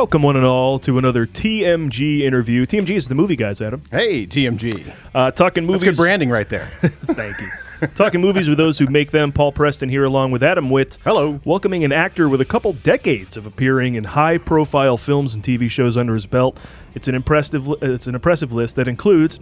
Welcome, one and all, to another TMG interview. TMG is the movie guys, Adam. Hey, TMG. Uh, talking That's movies. good branding right there. Thank you. talking movies with those who make them. Paul Preston here, along with Adam Witt. Hello. Welcoming an actor with a couple decades of appearing in high-profile films and TV shows under his belt. It's an impressive. It's an impressive list that includes.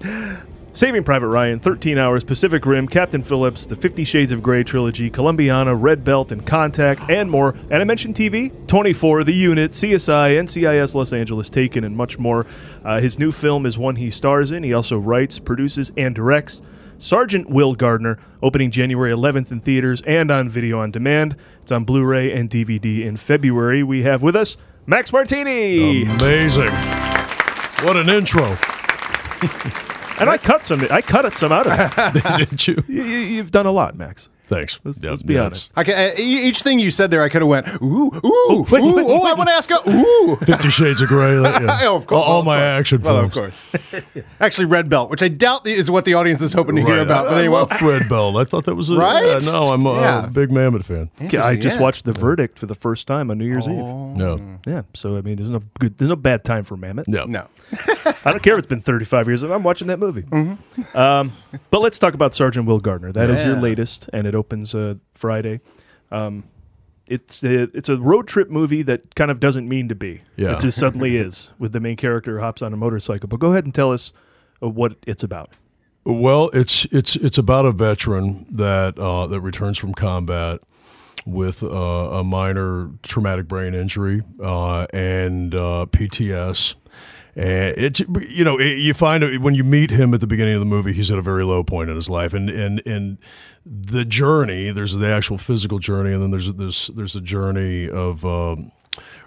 Saving Private Ryan, 13 Hours, Pacific Rim, Captain Phillips, The Fifty Shades of Grey trilogy, Columbiana, Red Belt, and Contact, and more. And I mentioned TV, 24, The Unit, CSI, NCIS Los Angeles, Taken, and much more. Uh, his new film is one he stars in. He also writes, produces, and directs. Sergeant Will Gardner, opening January 11th in theaters and on video on demand. It's on Blu ray and DVD in February. We have with us Max Martini. Amazing. What an intro. and I cut some I cut it some out of it. Did you? You, you- you've done a lot, Max. Thanks. Let's- Yeah, let's be yeah, honest. I can, each thing you said there, I could have went, ooh, ooh, wait, ooh, wait, oh, I want to ask a, ooh. Fifty Shades of Grey. that- yeah. Oh, of course. All, all of my course. action Well, of course. Actually, Red Belt, which I doubt is what the audience is hoping to hear about. I, But I anyway, love Red Belt. I thought that was a, Right? Yeah, no, I'm a, Yeah. big Mamet fan. I just yeah. watched The Verdict for the first time on New Year's Eve. No, Yeah, so I mean, there's no good, there's no bad time for Mamet. no, no. I don't care if it's been 35 years. I'm watching that movie. Um, but let's talk about Sergeant Will Gardner. That is your latest, and it opens uh, Friday. Um, it's a, it's a road trip movie that kind of doesn't mean to be. Yeah. It just suddenly is, with the main character who hops on a motorcycle. But go ahead and tell us uh, what it's about. Well, it's it's it's about a veteran that uh, that returns from combat with uh, a minor traumatic brain injury uh, and uh, PTS. And it's you know it, you find when you meet him at the beginning of the movie, he's at a very low point in his life, and and and the journey. There's the actual physical journey, and then there's there's there's a journey of. Um,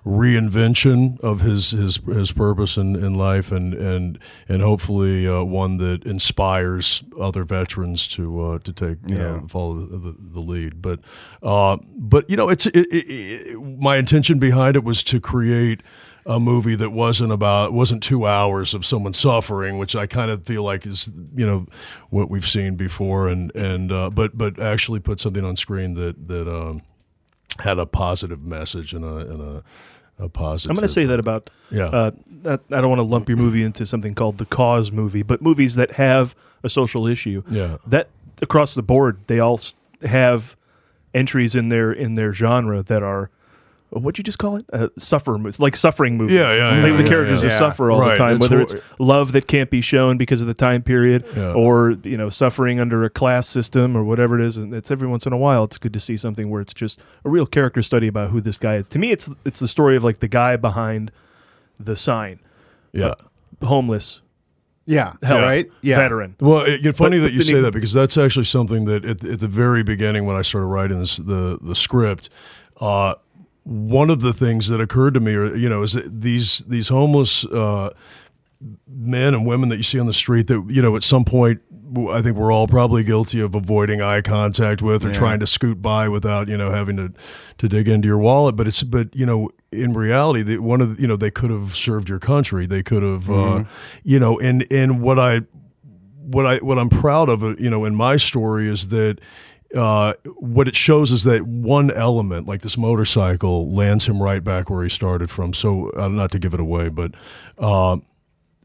reinvention of his his his purpose in, in life and and and hopefully uh, one that inspires other veterans to uh, to take you know follow the, the, the lead but uh, but you know it's it, it, it, my intention behind it was to create a movie that wasn't about wasn't two hours of someone suffering, which I kind of feel like is you know what we've seen before, and and uh, but but actually put something on screen that that um, had a positive message and a and a, a positive. I'm going to say that about. Yeah. Uh, that, I don't want to lump your movie into something called the cause movie, but movies that have a social issue. Yeah. That across the board, they all have entries in their in their genre that are. What'd you just call it? Uh, suffer movies, like suffering movies. Yeah, yeah, Like yeah, the yeah, characters yeah. just suffer all Right, the time, it's whether hor- it's love that can't be shown because of the time period, Yeah. or you know suffering under a class system or whatever it is. And it's every once in a while, it's good to see something where it's just a real character study about who this guy is. To me, it's it's the story of like the guy behind the sign, yeah. homeless, Yeah. hell, Right? Yeah. veteran. Well, it, it's funny But- that you say then- that because that's actually something that at, at the very beginning when I started writing this, the the script, uh, one of the things that occurred to me, are, you know, is that these these homeless uh, men and women that you see on the street that you know at some point. I think we're all probably guilty of avoiding eye contact with or Yeah. trying to scoot by without you know having to to dig into your wallet. But it's but you know in reality, the, one of the, you know they could have served your country. They could have uh, you know and and what I what I what I'm proud of, uh, you know, in my story is that uh, what it shows is that one element, like this motorcycle, lands him right back where he started from. So, uh, not to give it away, but. Uh,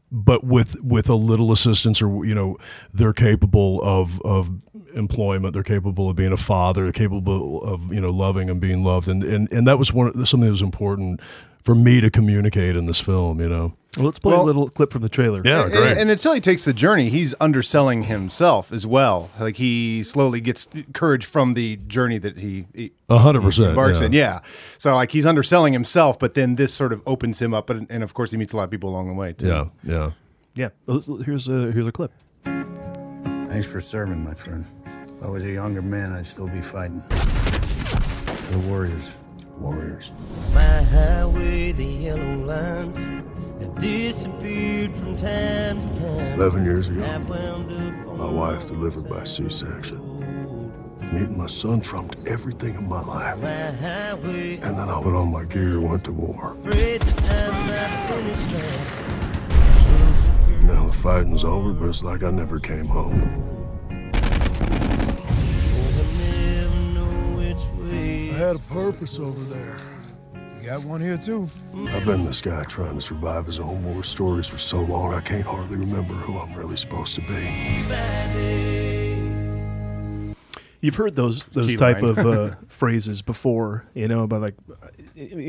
but with with a little assistance, or you know, they're capable of of employment. They're capable of being a father. They're capable of you know loving and being loved. And and, and that was one something that was important for me to communicate in this film. You know. Well, let's play a little clip from the trailer. Yeah, And- great. And, until he takes the journey, he's underselling himself as well. Like he slowly gets courage from the journey that he, he A hundred percent. embarks yeah. in. Yeah. So like he's underselling himself, but then this sort of opens him up, and, and of course he meets a lot of people along the way too. Yeah, yeah. yeah. Here's a here's a clip. Thanks for serving, my friend. If I was a younger man, I'd still be fighting. The Warriors. Warriors. My highway, the yellow lines have disappeared from time to time. Eleven years ago, I wound up on my wife delivered by C-section. Meeting my son trumped everything in my life. my highway. And then I put on my gear and went to war. Afraid the time might finish fast. Now the fighting's over, but it's like I never came home. Had a purpose over there. You got one here too. I've been this guy trying to survive his own war stories for so long, I can't hardly remember who I'm really supposed to be. You've heard those those Key type line. of uh, phrases before, you know, about like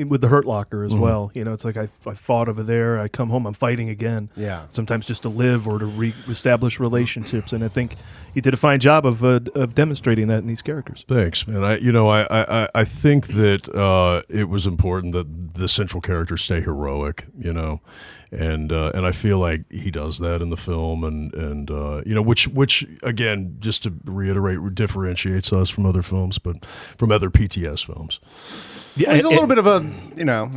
with the Hurt Locker as well. You know, it's like I, I fought over there. I come home, I'm fighting again. Yeah. Sometimes just to live or to re-establish relationships, and I think he did a fine job of uh, of demonstrating that in these characters. Thanks, man. I you know I I, I think that uh, it was important that the central characters stay heroic. You know, and uh, and I feel like he does that in the film, and and uh, you know which which again just to reiterate differentiates us from other films, but from other PTS films. Yeah, He's a little bit of a, you know,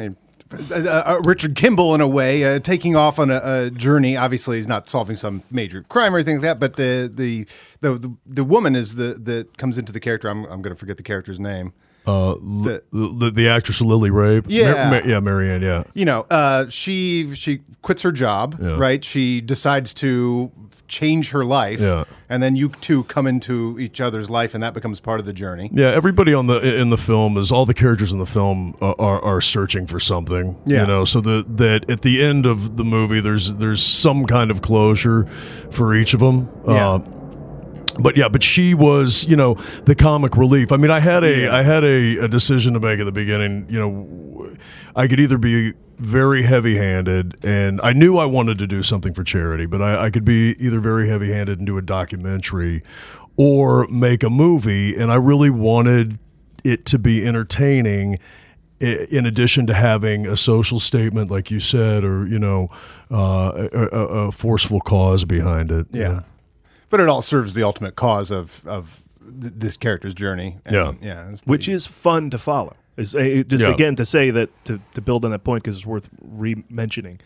Richard Kimball in a way, uh, taking off on a, a journey. Obviously, he's not solving some major crime or anything like that. But the the the the, the woman is the that comes into the character. I'm I'm going to forget the character's name. Uh, The- the, the actress Lily Rabe, Yeah. Mar- Ma- yeah, Marianne, yeah, You know, uh, she she quits her job, Yeah. right? She decides to change her life, Yeah. and then you two come into each other's life, and that becomes part of the journey. Yeah, everybody on the in the film is all the characters in the film uh, are are searching for something. Yeah. you know, so the, that at the end of the movie, there's there's some kind of closure for each of them. Yeah. Uh, but yeah, but she was, you know, the comic relief. I mean, I had a I had a, a decision to make at the beginning. You know, I could either be very heavy handed, and I knew I wanted to do something for charity, but I, I could be either very heavy handed and do a documentary, or make a movie, and I really wanted it to be entertaining in addition to having a social statement like you said or you know uh, a, a, forceful cause behind it Yeah. But it all serves the ultimate cause of of th- this character's journey. And, Yeah. yeah, it's which is fun to follow. Is uh, just Yeah. again to say that to, to build on that point because it's worth re-mentioning.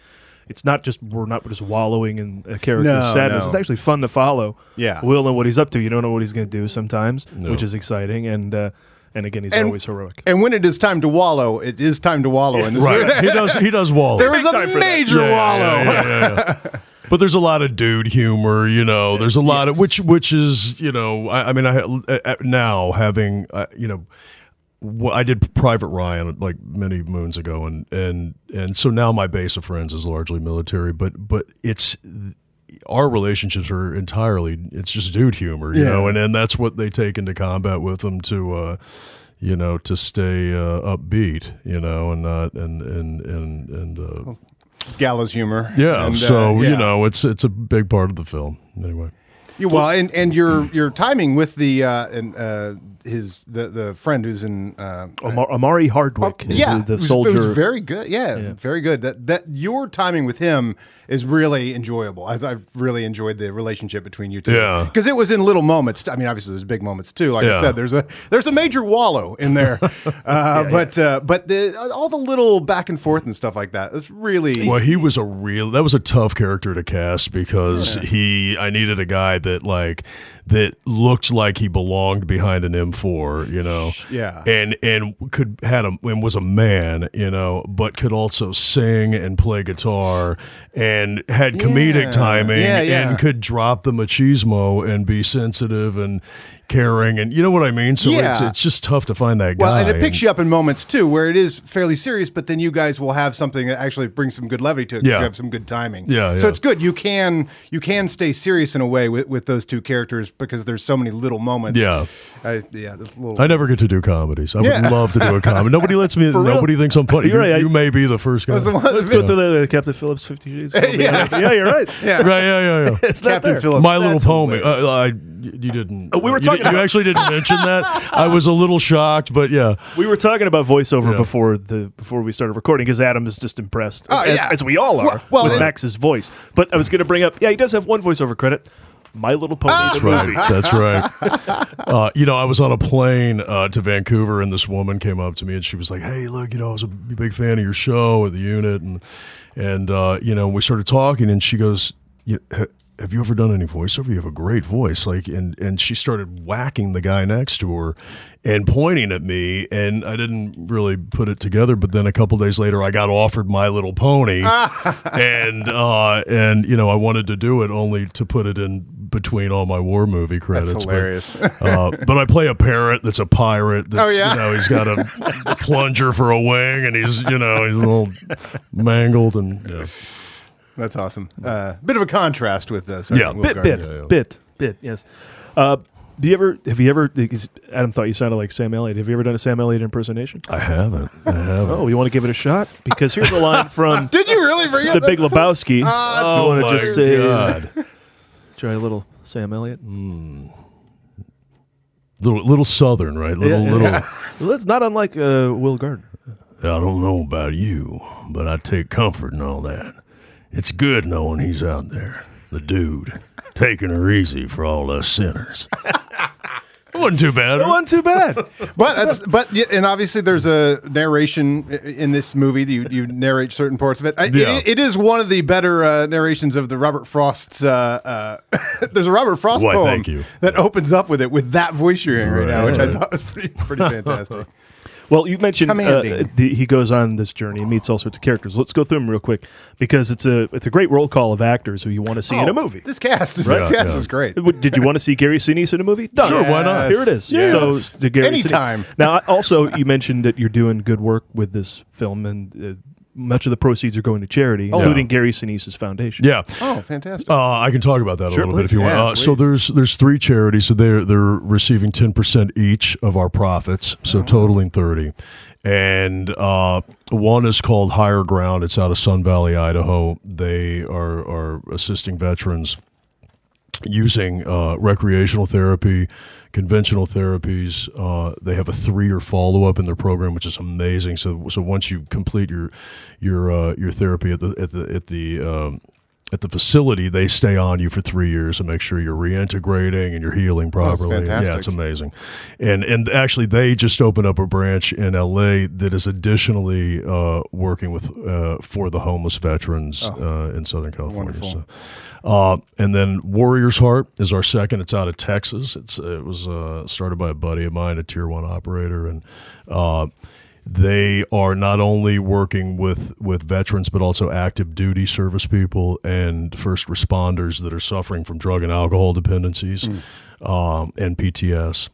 It's not just we're not just wallowing in a character's No, sadness. no. It's actually fun to follow. Yeah. we'll and what he's up to. You don't know what he's going to do sometimes, No. which is exciting. And uh, and again, he's And- always heroic. And when it is time to wallow, it is time to wallow. And right he does he does wallow there is Big a major Yeah, wallow. yeah. But there's a lot of dude humor, you know. There's a lot of which which is you know. I, I mean, I uh, uh, now having uh, you know. I did Private Ryan like many moons ago, and and and so now my base of friends is largely military. But but it's our relationships are entirely it's just dude humor, you Yeah. know, and and that's what they take into combat with them to. uh you know, to stay uh, upbeat, you know, and not and and and and uh, Gallows humor. yeah, And, uh, so yeah. you know, it's it's a big part of the film. Anyway, You- well, and, and your your timing with the uh, and uh, his the the friend who's in uh, Amar- Omari Hardwick, is Oh, yeah, the it was, soldier. It was very good. Yeah, Yeah. very good. That that your timing with him is really enjoyable. As I've really enjoyed the relationship between you two. Yeah. because it was in little moments. I mean, obviously there's big moments too. Like I said, there's a there's a major wallow in there, uh, but uh, but the, all the little back and forth and stuff like that. It's really well, he was a real. That was a tough character to cast because he. I needed a guy that like that looked like he belonged behind an M4, you know. Yeah. and and could had a and was a man, you know, but could also sing and play guitar and had comedic Yeah. timing Yeah, yeah. and could drop the machismo and be sensitive and caring and you know what I mean. So it's Yeah. it's just tough to find that guy. Well, and it picks you up in moments too, where it is fairly serious, but then you guys will have something that actually brings some good levity to it. Yeah. You have some good timing. Yeah, So it's good. You can you can stay serious in a way with, with those two characters because there's so many little moments. Yeah. I, yeah. This little. I never get to do comedies. I Yeah. would love to do a comedy. Nobody lets me. real? Nobody thinks I'm funny. You're You, right, I- you may be the first guy. the Let's go through the, Captain Phillips Fifty Shades. Yeah. yeah, you're right. yeah. Right? Yeah, yeah, yeah. It's not Captain there. Phillips. My Little That's Pony. Uh, I, you didn't. Oh, we were you talking did- You actually didn't mention that. I was a little shocked, but yeah. We were talking about voiceover Yeah. before the before we started recording because Adam is just impressed, Oh, as, yeah. as we all are, Well- well, with it- Max's voice. But I was going to bring up, yeah, he does have one voiceover credit, My Little Pony. That's Right. That's right. Uh, you know, I was on a plane uh, to Vancouver, and this woman came up to me, and she was like, "Hey, look, you know, I was a big fan of your show at the unit, and and uh, you know, we started talking, and she goes, "Have you ever done any voiceover? You have a great voice." Like, and and she started whacking the guy next to her, and pointing at me, and I didn't really put it together. But then a couple days later, I got offered My Little Pony, and uh, and you know, I wanted to do it only to put it in between all my war movie credits. but, hilarious. uh, but I play a parrot that's a pirate. That's, Oh, yeah? You know, he's got a plunger for a wing, and he's you know he's a little mangled and yeah. That's awesome. Uh, bit of a contrast with this. Yeah, bit, bit, yeah, yeah. bit, bit. Yes. Uh, do you ever? Have you ever? Because Adam thought you sounded like Sam Elliott. Have you ever done a Sam Elliott impersonation? I haven't. I haven't. Oh, you want to give it a shot? Because here's a line from Did you really bring The up Big that- Lebowski. Ah, you want my to just say, God. Try a little Sam Elliott? little little southern, right? Little Yeah, little. That's not unlike uh, Will Gardner. I don't know about you, but I take comfort in all that. It's good knowing he's out there, the dude, taking her easy for all us sinners. it wasn't too bad. It wasn't too bad. But that's but yeah, and obviously there's a narration in this movie. that You you narrate certain parts of it. I, Yeah. it, it is one of the better uh, narrations of the Robert Frost's. Uh, uh, there's a Robert Frost Why, poem that opens up with it with that voice you're hearing right, now, which I thought was pretty, pretty fantastic. Well, you mentioned uh, the, he goes on this journey, and meets all sorts of characters. Let's go through them real quick because it's a it's a great roll call of actors who you want to see in a Oh, movie. This cast is Right. this cast Yeah. is great. Did you want to see Gary Sinise in a movie? Done. Sure, why not? Here it is. Yes. So, Yes. Gary Anytime. Sinise. Now, also, you mentioned that you're doing good work with this film, and uh, much of the proceeds are going to charity, including Gary Sinise's foundation. Yeah. Oh, fantastic! Uh, I can talk about that Sure, a little bit if you want. Yeah, Uh, so there's there's three charities. So they're they're receiving ten percent each of our profits, so totaling thirty. And uh, one is called Higher Ground. It's out of Sun Valley, Idaho. They are are assisting veterans using uh, recreational therapy, conventional therapies. Uh, they have a three-year follow-up in their program, which is amazing. So, so once you complete your your uh, your therapy at the at the at the um, at the facility, they stay on you for three years and make sure you're reintegrating and you're healing properly. yeah, fantastic. it's amazing. And and actually, they just opened up a branch in LA that is additionally uh, working with uh, for the homeless veterans uh, in Southern California. Wonderful. So, uh, and then Warrior's Heart is our second. It's out of Texas. It's it was uh, started by a buddy of mine, a tier one operator, and uh, they are not only working with with veterans but also active duty service people and first responders that are suffering from drug and alcohol dependencies um, and PTS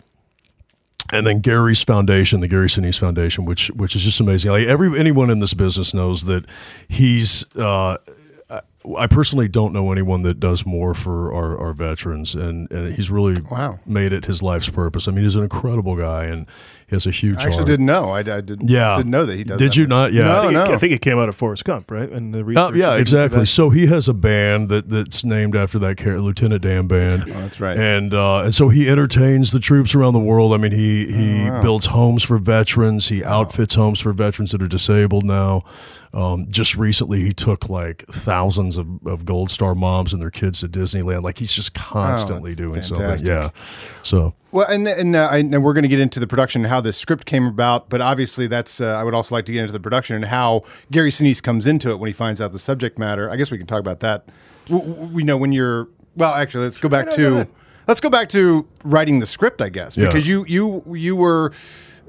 and then Gary's foundation, the Gary Sinise Foundation, which which is just amazing. Like every anyone in this business knows that he's. Uh, I- personally don't know anyone that does more for our, our veterans, and, and he's really Wow. made it his life's purpose. I mean, he's an incredible guy, and has a huge. I actually heart. didn't know. I, I didn't. Yeah, didn't know that he does. Did that you much. not? Yeah, No, I no. it, I think it came out of Forrest Gump, right? And the Oh, research yeah, exactly. So he has a band that that's named after that character, Lieutenant Dan Band. Oh, that's right. And uh, and so he entertains the troops around the world. I mean, he he Oh, builds homes for veterans. He outfits homes for veterans that are disabled now. Um, just recently, he took like thousands of, of Gold Star moms and their kids to Disneyland. Like he's just constantly Oh, doing fantastic. something. Yeah. So Well, and and, uh, I, and we're going to get into the production and how the script came about, but obviously that's uh, I would also like to get into the production and how Gary Sinise comes into it when he finds out the subject matter. I guess we can talk about that. W- w- We know when you're well. Actually, let's go back no, go to ahead. let's go back to writing the script. I guess Yeah. because you you you were.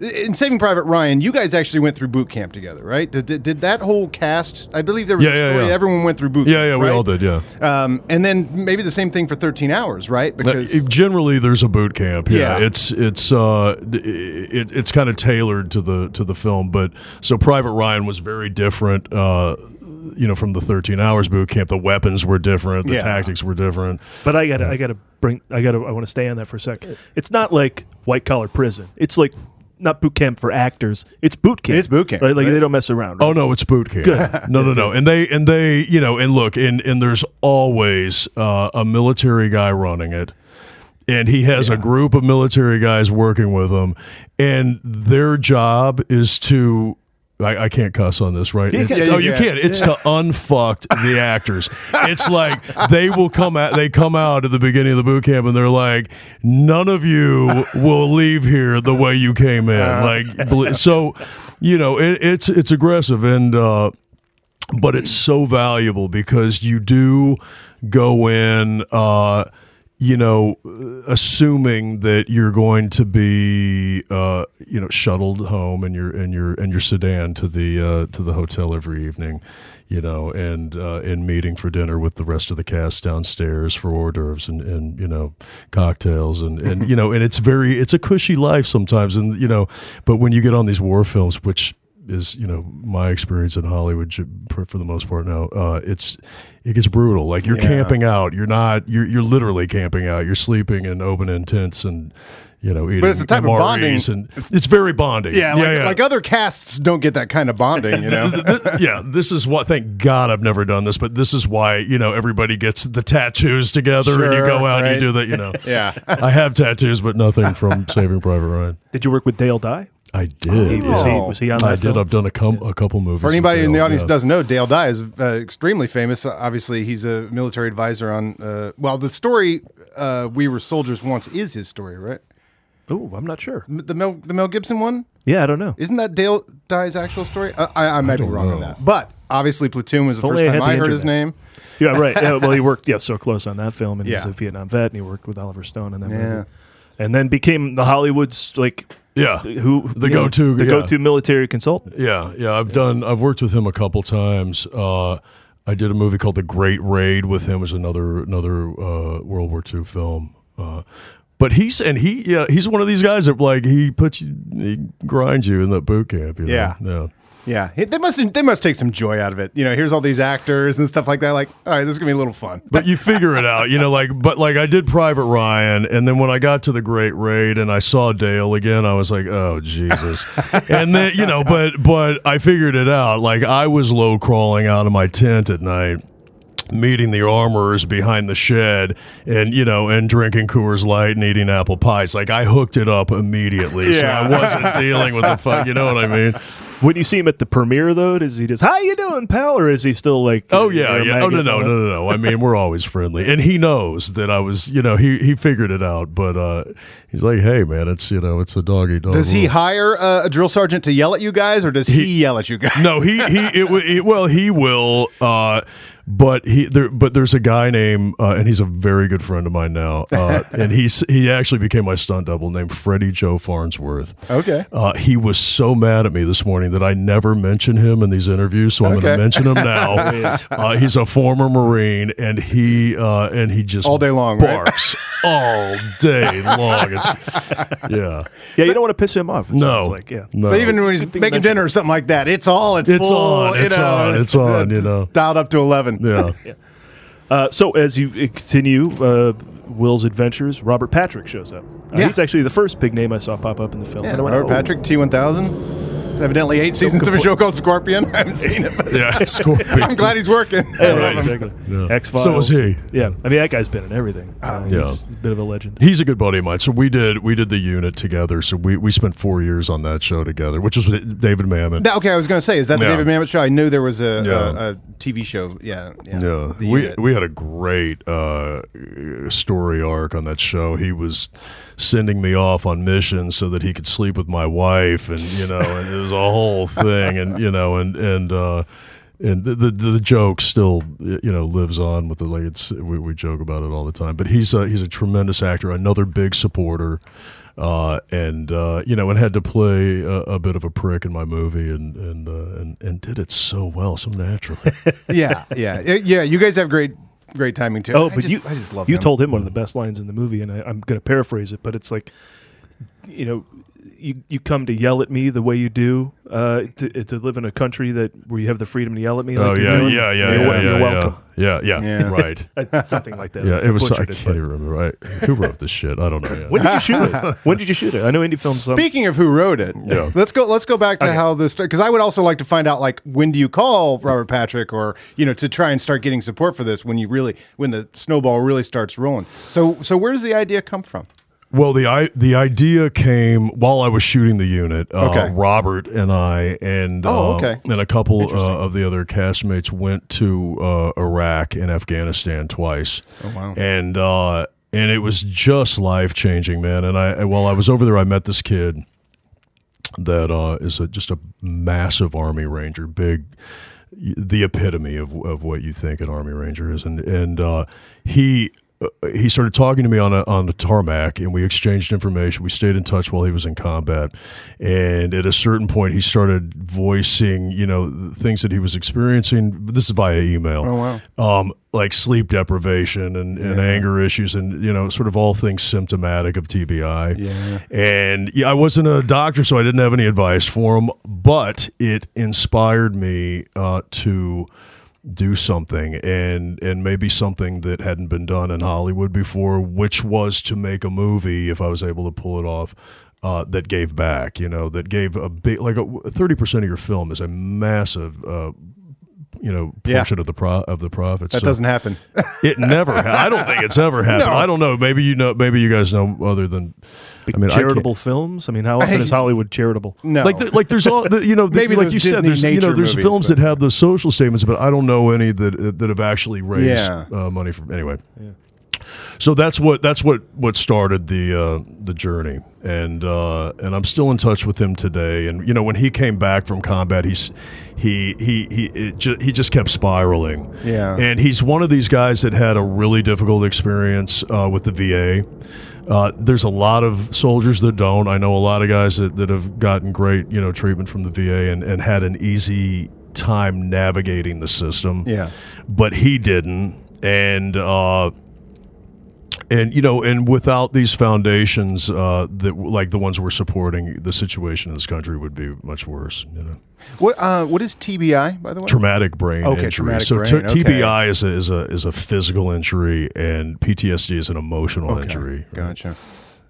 In Saving Private Ryan, you guys actually went through boot camp together, right? Did, did, did that whole cast? I believe there was Yeah, a yeah, story. yeah. Everyone went through boot yeah, camp. yeah, we right? all did. Yeah. Um, and then maybe the same thing for 13 hours, right? Because generally there's a boot camp yeah, Yeah. it's it's uh it, it's kind of tailored to the to the film but so private ryan was very different uh you know from the 13 hours boot camp the weapons were different the Yeah. tactics were different But I gotta, I gotta bring, I gotta, I want to stay on that for a second. It's not like white collar prison. It's like not boot camp for actors. It's boot camp. It's boot camp, right? Like right. they don't mess around. Right? Oh no, it's boot camp. Good. No, no, no. And they and they, you know, and look, and and there's always uh, a military guy running it. And he has a group of military guys working with him, and their job is to. I, I can't cuss on this, right? It's- can. oh, Yeah, you you can't. It's to unfucked the actors. It's like they will come out. They come out at the beginning of the boot camp, and they're like, "None of you will leave here the way you came in." Like, so, you know, it, it's it's aggressive, and uh, but it's so valuable because you do go in uh you know assuming that you're going to be uh you know shuttled home in your in your in your sedan to the uh to the hotel every evening you know, and uh, and meeting for dinner with the rest of the cast downstairs for hors d'oeuvres and, and you know cocktails and, and you know and it's very it's a cushy life sometimes and you know but when you get on these war films which is you know my experience in Hollywood for for the most part now uh, it's it gets brutal like you're Yeah. camping out you're not you're you're literally camping out you're sleeping in open in tents and you know eating but it's a type of bonding. And it's very bonding Yeah, like, like other casts don't get that kind of bonding, you know. Yeah, this is what. Thank God I've never done this, but this is why you know everybody gets the tattoos together, and you go out and you do that. You know, Yeah. I have tattoos, but nothing from Saving Private Ryan. Did you work with Dale Dye? I did. Was, he, was he on that I did. film? I've done a, com- a couple movies. For with anybody in the Dale, audience yeah. who doesn't know, Dale Dye is uh, extremely famous. Uh, obviously, he's a military advisor on. Uh, well, the story uh, "We Were Soldiers Once" is his story, right? Oh, I'm not sure. M- The Mel, the Mel Gibson one, Yeah, I don't know. isn't that Dale Dye's actual story? Uh, I, I might be don't wrong on that, but obviously, Platoon was the Only first I had time the I heard his name. Yeah, right. Yeah, well, he worked yeah so close on that film, and he's Yeah. a Vietnam vet, and he worked with Oliver Stone on that Yeah. movie, and then became the Hollywood's like Yeah, who The go-to, the yeah. go-to military consultant. Yeah, yeah. I've done. I've worked with him a couple times. Uh, I did a movie called The Great Raid with him. It was another another uh, World War II film. Uh, but he's and he yeah he's one of these guys that like he puts you he grinds you in that boot camp. You know? Yeah. yeah. Yeah, they must they must take some joy out of it. You know, here's all these actors and stuff like that. Like, all right, this is gonna be a little fun. But you figure it out, you know. Like, but like I did Private Ryan, and then when I got to the Great Raid and I saw Dale again, I was like, oh Jesus! and then you know, but but I figured it out. Like I was low crawling out of my tent at night. Meeting the armorers behind the shed, and you know, and drinking Coors Light and eating apple pies. Like I hooked it up immediately, so I wasn't dealing with the fuck. You know what I mean? When you see him at the premiere, though, does he just "How you doing, pal?" or is he still like? Oh yeah, yeah. Oh no, no, no, no, no. I mean, we're always friendly, and he knows that I was. You know, he he figured it out. But uh, he's like, hey, man, it's you know, it's a doggy dog. Does he hire uh, a drill sergeant to yell at you guys, or does he, yell at you guys? No, he he. It, wa- it, well, he will. Uh, but he there. But there's a guy named, uh, and he's a very good friend of mine now. Uh, and he's he actually became my stunt double named Freddie Joe Farnsworth. Okay. Uh, he was so mad at me this morning that I never mention him in these interviews, so I'm going to mention him now. uh, he's a former Marine, and he uh, and he just All day long, right? barks all day long. It's yeah, Yeah, you don't want to piss him off. It no, like yeah. no. So even when he's Good thing you making dinner or something like that, it's all at It's full, on, you it's know, on, it's on, you know. dialed up to eleven. yeah. Uh, so as you continue uh, Will's adventures, Robert Patrick shows up. Uh, Yeah. He's actually the first big name I saw pop up in the film. Yeah, Robert "Oh." Patrick, T one thousand. Evidently, eight seasons of a show called Scorpion. I haven't seen it, but Yeah, Scorpion. I'm glad he's working. Yeah, right, exactly. Yeah. X Files. So was he. Yeah, I mean that guy's been in everything. Uh, Yeah. he's a bit of a legend. He's a good buddy of mine. So we did we did the unit together. So we, we spent four years on that show together, which was David Mamet. Now, okay, I was going to say, is that the Yeah. David Mamet show? I knew there was a, Yeah. a, a TV show. Yeah, yeah. Yeah, we unit. we had a great uh, story arc on that show. He was sending me off on missions so that he could sleep with my wife, and you know, and it was a whole thing, and you know, and and uh, and the, the the joke still you know lives on with the like it's we, we joke about it all the time. But he's a, he's a tremendous actor, another big supporter. Uh, and uh, you know, and had to play a, a bit of a prick in my movie, and and uh, and and did it so well, so naturally. yeah, yeah, yeah. You guys have great, great timing too. Oh, I but just, you I just love you him. told him one of the best lines in the movie, and I, I'm going to paraphrase it, but it's like, you know, you you come to yell at me the way you do uh, to, to live in a country that where you have the freedom to yell at me. Oh like you're yeah, doing. yeah, yeah, You're, yeah, yeah, you're yeah, welcome. yeah, yeah, Yeah. right. Something like that. Yeah, it was. I butchered can't it, even remember. Right? Who wrote this shit? I don't know. Yeah. When did you shoot it? When did you shoot it? I know indie films. um, Speaking of who wrote it, Yeah. let's go. Let's go back to Okay. how this because I would also like to find out like when do you call Robert Patrick or you know to try and start getting support for this when you really when the snowball really starts rolling. So so where does the idea come from? Well, the i the idea came while I was shooting the unit. Uh, Okay. Robert and I and Oh, uh, okay. and a couple uh, of the other castmates went to uh, Iraq and Afghanistan twice. Oh, wow. And uh, and it was just life changing, man. And I while I was over there, I met this kid that uh, is a, just a massive Army Ranger, big, the epitome of of what you think an Army Ranger is, and and uh, he uh, he started talking to me on a, on the tarmac, and we exchanged information. We stayed in touch while he was in combat, and at a certain point, he started voicing, you know, things that he was experiencing. This is via email. Oh, wow. Um, like sleep deprivation and, and anger issues, and you know, sort of all things symptomatic of TBI. Yeah. And yeah, I wasn't a doctor, so I didn't have any advice for him, but it inspired me uh, to do something and and maybe something that hadn't been done in Hollywood before, which was to make a movie if I was able to pull it off. Uh, that gave back, you know, that gave a big, like thirty percent of your film is a massive, uh, you know, Yeah. portion of the pro of the profits. That So- doesn't happen. it never. ha- I don't think it's ever happened. No. I don't know. Maybe you know. Maybe you guys know other than. I mean, I charitable films. I mean, how often is Hollywood charitable? No. like, the, like there's all the, you know, the, Maybe like those you said, there's you know, there's movies, films but- that have the social statements, but I don't know any that that have actually raised Yeah. uh, money for anyway. So that's what that's what what started the uh, the journey, and uh, and I'm still in touch with him today. And you know, when he came back from combat, he's he he he it ju- he just kept spiraling. Yeah. and he's one of these guys that had a really difficult experience uh, with the VA. Uh, there's a lot of soldiers that don't. I know a lot of guys that, that have gotten great, you know, treatment from the VA and, and had an easy time navigating the system. Yeah. But he didn't. And uh, and you know, and without these foundations, uh, that like the ones we're supporting, the situation in this country would be much worse. You know, What uh, what is TBI by the way? traumatic brain Okay, injury. traumatic so brain, okay. TBI is a, is a is a physical injury, and PTSD is an emotional Okay, injury. Gotcha.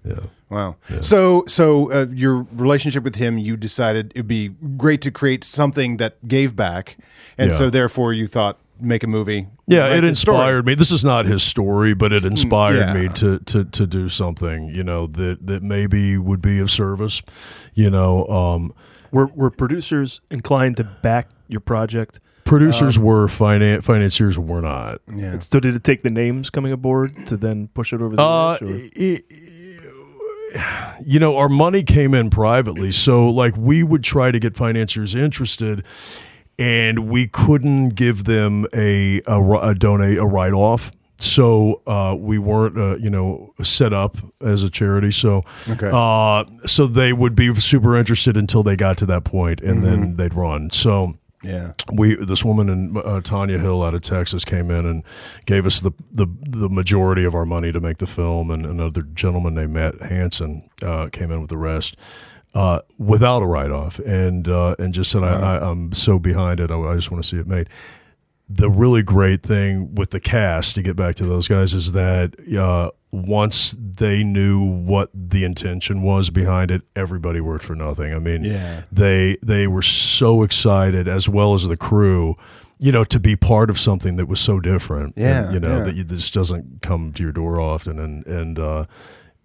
Yeah. Wow. So so uh, your relationship with him, you decided it'd be great to create something that gave back, and Yeah. so therefore you thought make a movie. Yeah, write it this story. inspired me. This is not his story, but it inspired yeah. me to, to to do something, you know, that that maybe would be of service. You know, um, Were were producers inclined to back your project? producers were finan- financiers were not. Yeah. So did it take the names coming aboard to then push it over the Uh, edge? or- it- you know, our money came in privately, so like we would try to get financiers interested, and we couldn't give them a a, a donate a write off. So uh, we weren't, uh, you know, set up as a charity. So, Okay. uh, so they would be super interested until they got to that point, and then they'd run. So, Yeah. we this woman in uh, Tanya Hill out of Texas came in and gave us the, the the majority of our money to make the film, and another gentleman named Matt Hansen uh, came in with the rest. Uh, without a write off, and uh, and just said, I, "I'm so behind it. I, I just want to see it made." The really great thing with the cast, to get back to those guys, is that uh, once they knew what the intention was behind it, everybody worked for nothing. I mean, Yeah. they they were so excited as well as the crew you know to be part of something that was so different and, Yeah, you know yeah. that you, this doesn't come to your door often and and uh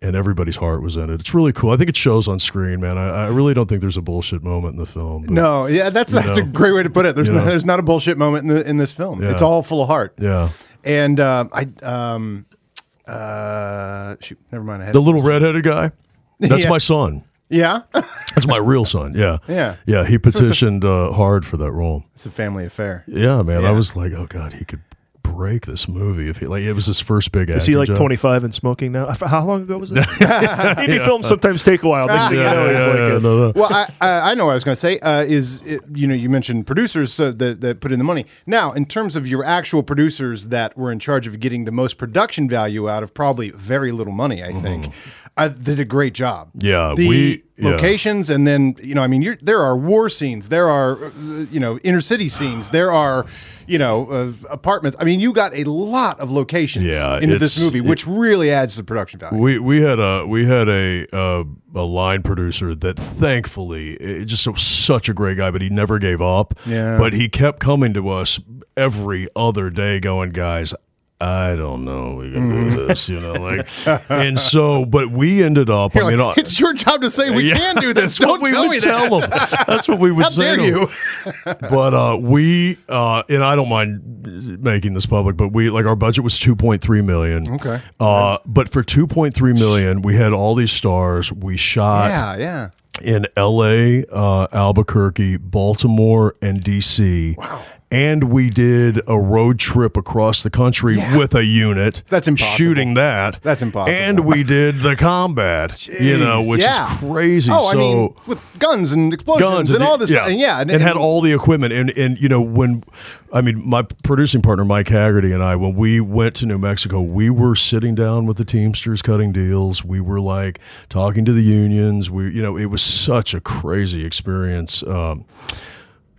and everybody's heart was in it. It's really cool. I think it shows on screen, man. I, I really don't think there's a bullshit moment in the film. but- No, yeah, that's that's a great way to put it. There's no, know. there's not a bullshit moment in the, in this film. Yeah. It's all full of heart. Yeah. And uh, I um uh shoot, never mind. I had The little redheaded guy? That's Yeah. my son. yeah, That's my real son. Yeah. Yeah. Yeah. He it's a- petitioned uh, hard for that role. it's a family affair. Yeah, man. Yeah. I was like, oh, God, he could break this movie if he, like, it was his first big is he like job. 25 and smoking now? How long ago was it? Indie films sometimes take a while. Next Yeah, know, yeah, like, yeah, no, no. well, I, I I know what I was going to say. Uh, is it, you know you mentioned producers uh, that that put in the money. Now, in terms of your actual producers that were in charge of getting the most production value out of probably very little money, I think, uh, they did a great job. Yeah, the we- yeah. locations, and then you know, I mean, you're, there are war scenes, there are uh, you know inner city scenes, there are you know uh, apartments. I mean, you got a lot of locations Yeah, into this movie, which really adds to the production value. We we had a we had a uh, a line producer that thankfully it just was such a great guy, but he never gave up. Yeah. But he kept coming to us every other day, going, guys. I don't know. We can Mm-hmm. do this, you know, like, and so, but we ended up. You're I mean, like, uh, it's your job to say we yeah, can do this. Don't we tell would tell them. That's what we would How say. dare to you? But uh, we, uh, and I don't mind making this public, but we like our budget was two point three million. Okay. Uh, but for two point three million, we had all these stars. We shot Yeah, yeah. in L.A., uh, Albuquerque, Baltimore, and D.C. Wow. And we did a road trip across the country Yeah. with a unit. That's impossible. Shooting that. That's impossible. And we did the combat, you know, which yeah. is crazy. Oh, I so, mean, with guns and explosions guns and, all this, yeah, and yeah, and, had all the equipment. And and you know when, I mean, my producing partner Mike Haggerty and I, when we went to New Mexico, we were sitting down with the Teamsters cutting deals. We were like talking to the unions. We, you know, it was such a crazy experience. Um,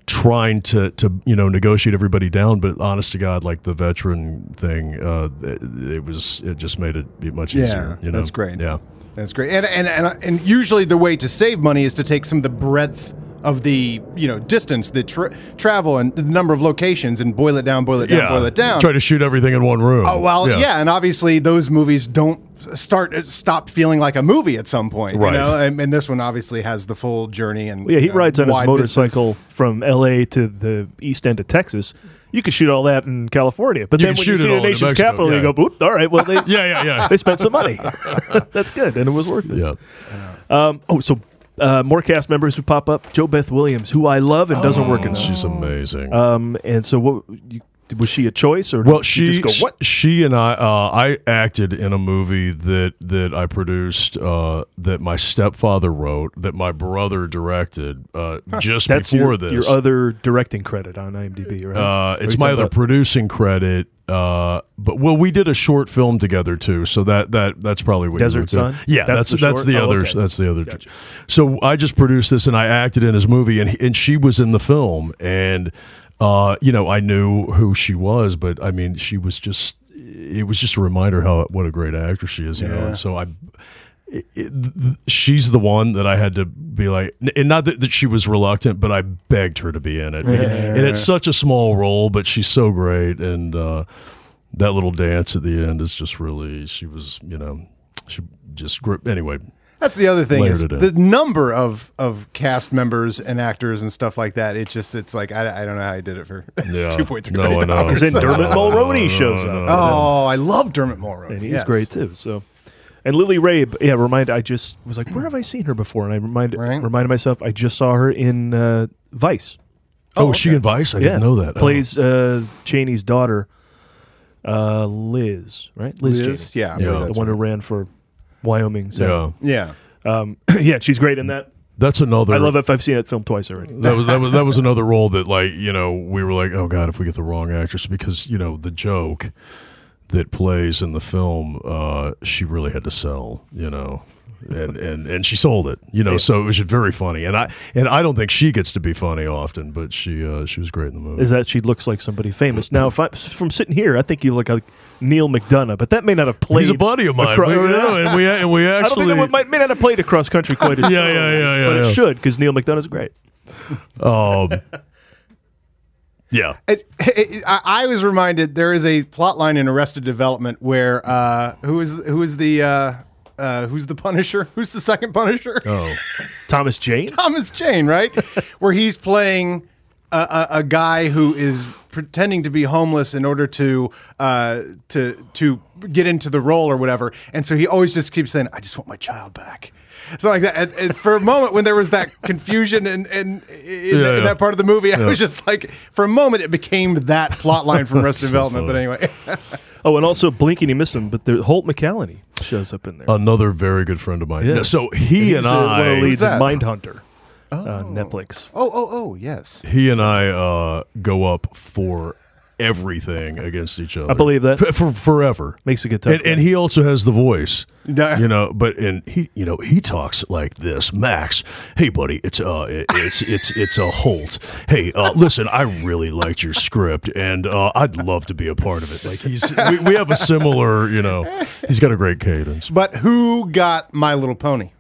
trying to to you know negotiate everybody down but honest to god like the veteran thing uh it, it was it just made it be much Yeah, easier you know that's great. yeah That's great. And, and and and usually the way to save money is to take some of the breadth of the you know distance, the tra- travel, and the number of locations, and boil it down, boil it down, yeah boil it down. try to shoot everything in one room Oh well, yeah. and obviously those movies don't start stop feeling like a movie at some point, Right. You know? and, and this one obviously has the full journey and Well, yeah, he uh, rides on his wide motorcycle vistas. from L.A. to the east end of Texas. You could shoot all that in California, but You then when shoot you see the nation's Mexico, capital, you go, "Oop, all right, well, they, yeah yeah yeah they spent some money. That's good, and it was worth it. yeah Um, oh, so uh, more cast members who pop up. JoBeth Williams, who I love and doesn't work in she's amazing Um, and so what you, was she a choice or Well, she just go what? she and I uh, I acted in a movie that that I produced uh, that my stepfather wrote that my brother directed uh, just That's before your, this. your other directing credit on IMDb, right? uh, it's my other about- producing credit. Uh, but well, we did a short film together too, so that that that's probably what you Desert at. Sun? Yeah, That's that's the that's the Oh, other okay. that's the other. Gotcha. So I just produced this and I acted in his movie, and and she was in the film, and uh, you know I knew who she was, but I mean she was just it was just a reminder how what a great actress she is, you know, and so I. It, it, th- she's the one that I had to be like, and not that, that she was reluctant, but I begged her to be in it. And it's such a small role, but she's so great. And uh, that little dance at the end is just really, she was, you know, she just, anyway. That's the other thing is the number of of cast members and actors and stuff like that. It's just it's like I, I don't know how he did it for Yeah. two point three No, million dollars. Because then Dermot Mulroney shows up. Oh, I love Dermot Mulroney. and he's Yes. great too. So, and Lily Rabe, yeah, remind. I just was like, where have I seen her before? And I reminded Right. reminded myself, I just saw her in uh, Vice. Oh, Oh, was she in Vice? I yeah, didn't know that. Oh. Plays uh, Cheney's daughter, uh, Liz, right? Liz, Liz? Cheney. Yeah, I believe the that's one who ran for Wyoming. Senate. yeah. Yeah. Um, yeah, she's great in that. That's another. I love if I've seen that film twice already. That was, that was that was another role that like you know we were like oh god if we get the wrong actress because you know the joke that plays in the film uh, she really had to sell you know and and and she sold it you know so it was very funny and I and I don't think she gets to be funny often but she uh, she was great in the movie Is that she looks like somebody famous? Now, if I from sitting here, I think you look like Neal McDonough, but that may not have played. he's a buddy of mine acro- we, you know, and we and we I don't actually think that might, may not have played across country quite as Yeah, well, yeah, yeah, yeah, but yeah. it should because Neal McDonough's great. um, yeah It, it, I, I was reminded there is a plot line in Arrested Development where uh, who is who is the uh, uh, who's the Punisher? Who's the second Punisher? oh Thomas Jane. Thomas Jane, right? Where he's playing a, a, a guy who is pretending to be homeless in order to uh, to to get into the role or whatever, and so he always just keeps saying, "I just want my child back." So like that, and, and for a moment when there was that confusion and and in, Yeah, in yeah. that part of the movie, I was just like, for a moment, it became that plot line from Arrested so Development. But anyway, Oh, and also blinking, you missed him, but there, Holt McCallany shows up in there. another very good friend of mine Yeah. No, so he and, He's, uh, one of the I leads in that? Mindhunter, uh, Netflix. oh oh oh yes, he and I uh, go up for everything against each other. I believe that. for, for forever. Makes a good tough And, and he also has the voice, you know. But and he, you know, he talks like this. Max, hey buddy, it's uh, it- it's it's it's a Holt. Hey, uh, listen, I really liked your script, and uh, I'd love to be a part of it. Like he's, we, we have a similar, you know, he's got a great cadence. but who got My Little Pony?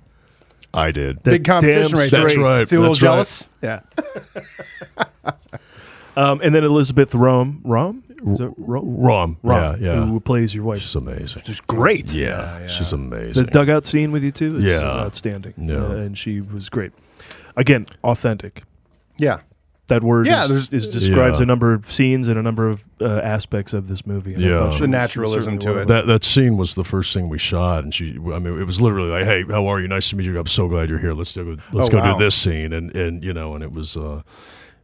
I did. That Big competition damn right That's right. See a little That's right. jealous? Yeah. Um, and then Elizabeth Rohm, Rom, Is it Rom, Rom, Rom, yeah, yeah. who plays your wife. She's amazing. She's great. Yeah, she's amazing. The dugout scene with you too is Yeah. outstanding. Yeah. Uh, and she was great. Again, authentic. Yeah. That word Yeah, is, is describes Yeah. a number of scenes and a number of uh, aspects of this movie. And Yeah. The naturalism to it. That that scene was the first thing we shot, and she. I mean, it was literally like, "Hey, how are you? Nice to meet you. I'm so glad you're here. Let's do let's Oh, go wow. do this scene." And and you know, and it was. Uh,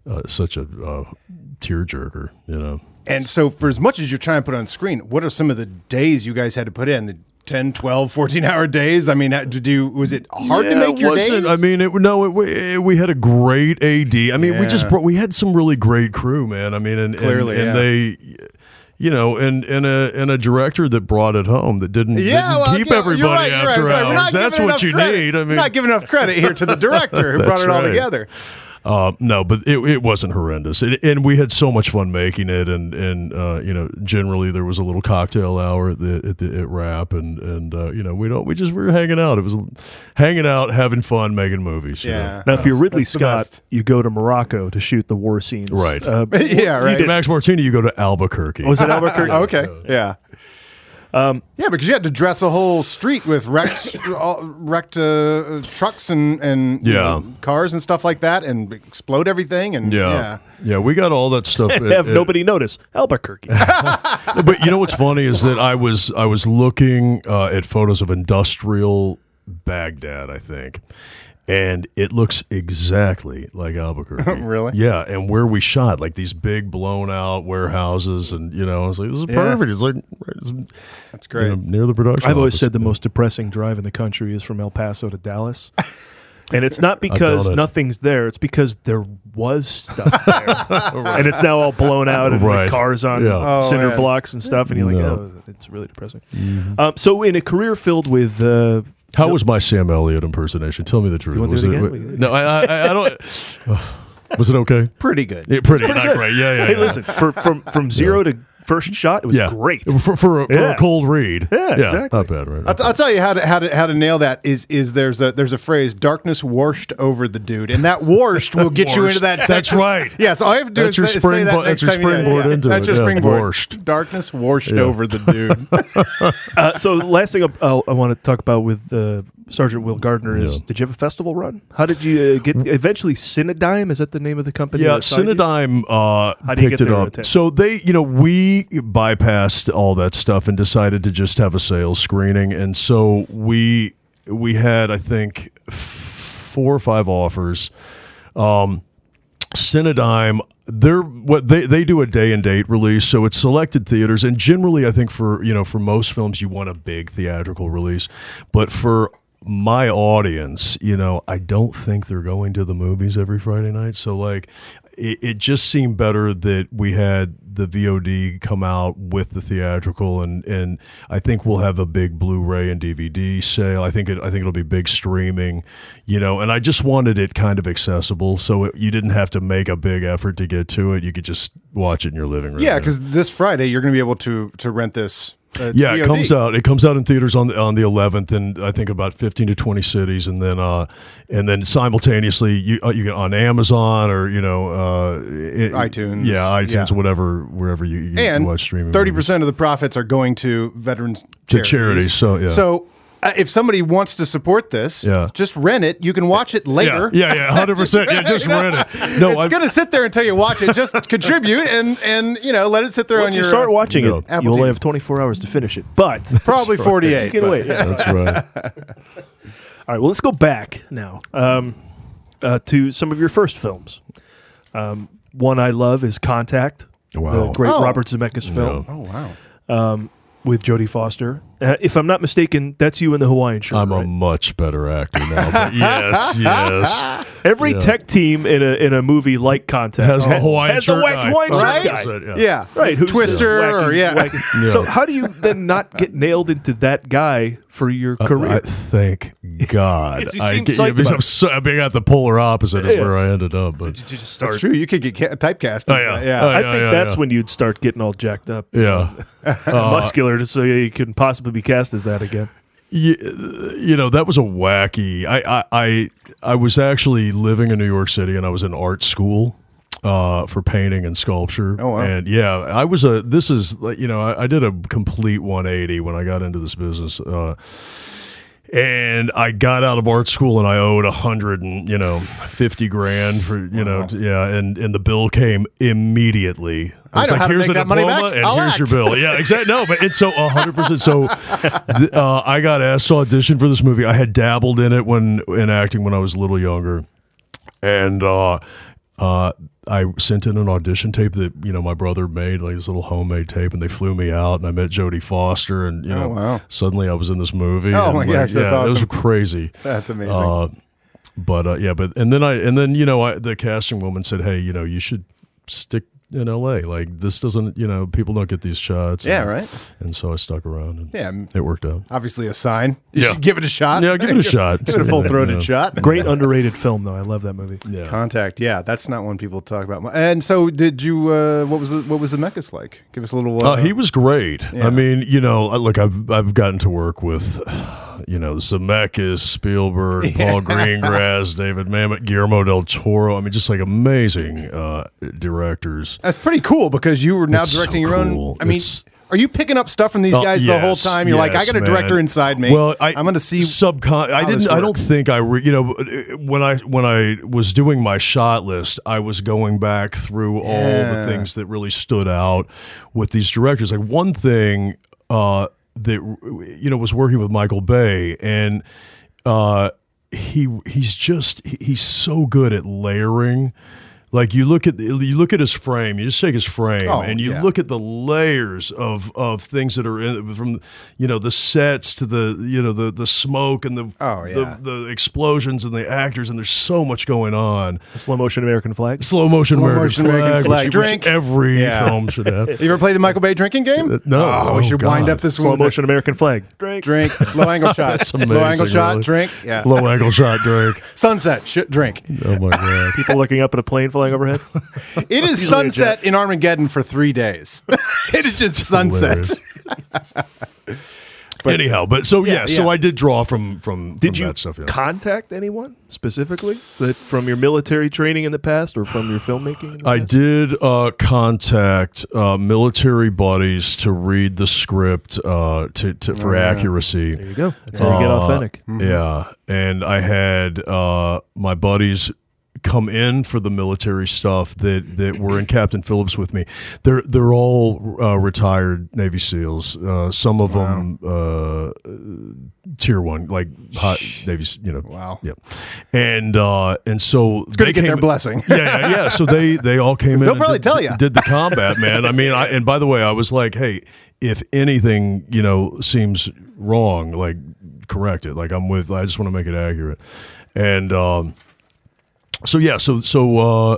uh, such a uh, tearjerker. You know. And so, for as much as you're trying to put on screen, what are some of the days you guys had to put in? The 10, 12, 14 hour days? I mean, did you, was it hard to make your wasn't. days? I mean, it, no, it, we- we had a great AD. I mean, we just brought, we had some really great crew, man. I mean, and Clearly, and, and yeah. they, you know, and and a and a director that brought it home that didn't, yeah, didn't well, keep yeah, everybody right, right. after Sorry, hours. That's what you credit. need. I mean, We're not giving enough credit here to the director who brought it all together. Uh, no, but it, it wasn't horrendous, and, and we had so much fun making it. And and uh, you know, generally there was a little cocktail hour at the at the at rap, and and uh, you know, we don't we just we were hanging out. It was hanging out, having fun, making movies. you know. Yeah. Now, if you're Ridley That's Scott, you go to Morocco to shoot the war scenes. Right. Uh, yeah, right. To Max Martini, you go to Albuquerque. was it Albuquerque? okay, yeah. Um, yeah, because you had to dress a whole street with wrecked, all- wrecked uh, trucks and and Yeah. cars and stuff like that, and explode everything. And Yeah. yeah, yeah, we got all that stuff. have It- it- nobody notice Albuquerque. but you know what's funny is that I was I was looking uh, at photos of industrial Baghdad, I think, and it looks exactly like Albuquerque. Really? Yeah, and where we shot, like these big blown out warehouses, and you know, I was like, this is Yeah. perfect. It's like it's, that's great. you know, near the production. I've always said the most depressing drive in the country is from El Paso to Dallas. And it's not because it. nothing's there; it's because there was stuff there, and it's now all blown out and Right. like cars on Yeah. Oh, cinder yeah. blocks and stuff. And you're like, No. oh, it's really depressing. Um, so, in a career filled with uh, How was my Sam Elliott impersonation? Tell me the truth. was it it, no, I, I, I don't. was it okay? Pretty good. Yeah, pretty, not great. Yeah, yeah. hey, yeah. listen, for, from from zero to first shot, it was yeah, great. for for, a, for Yeah. a cold read. Yeah, exactly. not bad, right? I'll, t- I'll tell you how to how to how to nail that is is there's a there's a phrase darkness washed over the dude and that washed will get you into that. That's Texas- right. Yeah, so all I have to do That's is your say, say that that's next your time you- springboard yeah, into That's it. your Yeah, springboard. warshed. Darkness washed Yeah. over the dude. Uh, so, last thing I, I want to talk about with uh, Sergeant Will Gardner is: Yeah. Did you have a festival run? How did you uh, get eventually Cinedigm? Is that the name of the company? Yeah, that signed uh, How do you picked it up. attention? So they, you know, we bypassed all that stuff and decided to just have a sales screening, and so we we had, I think, four or five offers. Um, Cinedigm, they're what they they do a day and date release, so it's selected theaters, and generally, I think for you know for most films, you want a big theatrical release, but for my audience, you know, I don't think they're going to the movies every Friday night, so like. It, it just seemed better that we had the VOD come out with the theatrical, and, and I think we'll have a big Blu-ray and DVD sale. I think it, I think it'll be big streaming, you know. And I just wanted it kind of accessible, so it, you didn't have to make a big effort to get to it. You could just watch it in your living room. yeah, because this Friday you're going to be able to to rent this. Uh, yeah, it comes out. It comes out in theaters on the on the 11th, and I think about 15 to 20 cities, and then uh, and then simultaneously you uh, you get on Amazon or you know uh, it- iTunes. yeah, iTunes, Yeah. whatever, wherever you, you and watch streaming. 30 percent of the profits are going to veterans To charities, so, yeah. So if somebody wants to support this, Yeah. just rent it. You can watch it later. Yeah, yeah, yeah, hundred percent. Yeah, just rent it. No, it's I'm- going to sit there until you watch it. Just contribute and and you know let it sit there on your. Once on you your start uh, watching Yeah. it, Apple you only have 24 hours to finish it. But Probably forty eight. you can wait. yeah. That's right. All right, well, let's go back now um, uh, to some of your first films. Um, one I love is Contact, Wow. the great Oh. Robert Zemeckis film Oh wow. with Jodie Foster. Uh, if I'm not mistaken, that's you in the Hawaiian shirt. I'm a much better actor now. Yes, yes. Every yeah. tech team in a in a movie like Contact Has the Hawaiian has shirt the wack- guy. Hawaiian shirt Right? guy. Yeah. Yeah. Right, who's Twister wacky- or yeah. Yeah. So how do you then not get nailed into that guy for your career? I, thank God. It's- you I, seem get- psyched because about I'm, it. so, I got the polar opposite is Yeah. where I ended up. But Did you just That's true. You could get ca- typecast. Oh, yeah. yeah. Oh, I think yeah, that's yeah. when you'd start getting all jacked up, yeah, muscular, just so you couldn't possibly be cast as that again. you, you know that was a wacky. I, I I I was actually living in New York City and I was in art school. Uh, for painting and sculpture, Oh, wow. and yeah, I was a. This is you know, I, I did a complete 180 when I got into this business. Uh, and I got out of art school and I owed a hundred and you know fifty grand for you know yeah and and the bill came immediately. I It's know how to make a that money back. and I'll here's act." your bill. Yeah, exactly. No, but it's so hundred percent. So uh, I got asked to audition for this movie. I had dabbled in it when in acting when I was a little younger, and uh, uh, I sent in an audition tape that you know my brother made, like this little homemade tape, and they flew me out, and I met Jodie Foster, and you know, wow. suddenly I was in this movie. Oh, and, my like, gosh, that's yeah, It was crazy. That's amazing. Uh, but uh, yeah, but and then I and then you know I, the casting woman said, hey, you know, you should stick in L.A. Like this doesn't, you know, people don't get these shots. Yeah, and, right. And so I stuck around, and Yeah, it worked out. obviously a sign. You Yeah. give it a shot. Yeah, give it a shot. give it a full throated Yeah. shot. Great underrated film though. I love that movie. Yeah. Contact. Yeah, that's not one people talk about. And so, did you? Uh, what was the, what was Zemeckis like? Give us a little. Uh, Uh, he was great. Yeah. I mean, you know, uh, look, I've I've gotten to work with, you know, Zemeckis, Spielberg, Paul Greengrass, David Mamet, Guillermo del Toro. I mean, just like amazing uh, directors. That's pretty cool because you were now It's so directing your cool. own. I mean, It's- are you picking up stuff from these Oh, guys the whole time? You're like, I got a director man. inside me. Well, I, I'm going to see. subcon. I didn't. I don't think I. Re, you know, uh, when I when I was doing my shot list, I was going back through all the things that really stood out with these directors. Like one thing uh, that you know was working with Michael Bay and. Uh, he he's just he's so good at layering. Like you look at you look at his frame, you just take his frame Oh, and you yeah. look at the layers of of things that are in from you know the sets to the you know the the smoke and the Oh, yeah. the, the explosions and the actors and there's so much going on. Slow motion American flag. Slow motion Slow American, motion American flag, flag. which, Drink. which every Yeah. film should have. You ever play the Michael Bay drinking game? Uh, no. Oh, we Oh, should wind up this Slow one. with a motion American flag. Drink. Drink. Low angle shot. That's amazing, Low amazing, angle shot. Drink. Yeah. Low angle shot drink. Sunset. Sh- drink. Oh my god. People looking up at a plane flying overhead. It is sunset in Armageddon for three days. it is just sunset. Hilarious. Anyhow, but so yeah, Yeah, so yeah. I did draw from from, Did from you that stuff. Yeah. contact anyone specifically that from your military training in the past or from your filmmaking? In the I past? did uh, contact uh, military buddies to read the script uh, to, to for accuracy. There you go. That's how you get Uh, authentic. Yeah, and I had uh, my buddies come in for the military stuff that, that were in Captain Phillips with me. They're they're all uh, retired Navy SEALs. Uh, some of them uh, tier one, like hot Navy. You know. Wow. Yep. And uh, and so to get their blessing. yeah, yeah, yeah. So they they all came in. They'll probably did, tell you Did the combat, man. I mean, I, and by the way, I was like, hey, if anything, you know, seems wrong, like correct it. Like I'm with. I just want to make it accurate. And um, so yeah, so so uh,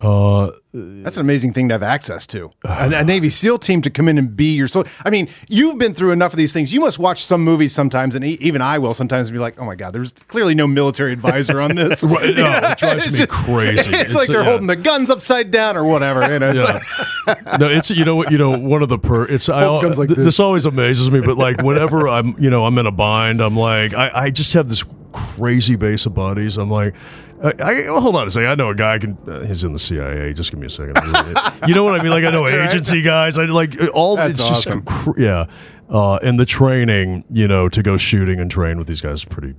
uh, That's an amazing thing to have access to. A, a Navy SEAL team to come in and be your soul. I mean, you've been through enough of these things. You must watch some movies sometimes, and e- even I will sometimes be like, "Oh my god, there's clearly no military advisor on this." Right, no, it drives me crazy. It's, It's like a- they're yeah. holding the guns upside down or whatever. You know, it's yeah. like, no, it's you know what you know one of the per it's I, Hold like this. this always amazes me, but like whenever I'm you know I'm in a bind, I'm like I, I just have this crazy base of buddies. I'm like. I, I, well, hold on a second. I know a guy can. Uh, he's in the CIA. Just give me a second. you know what I mean? Like I know agency guys. I like uh, all. That's it's just awesome. cr- yeah. Uh, and the training, you know, to go shooting and train with these guys is pretty.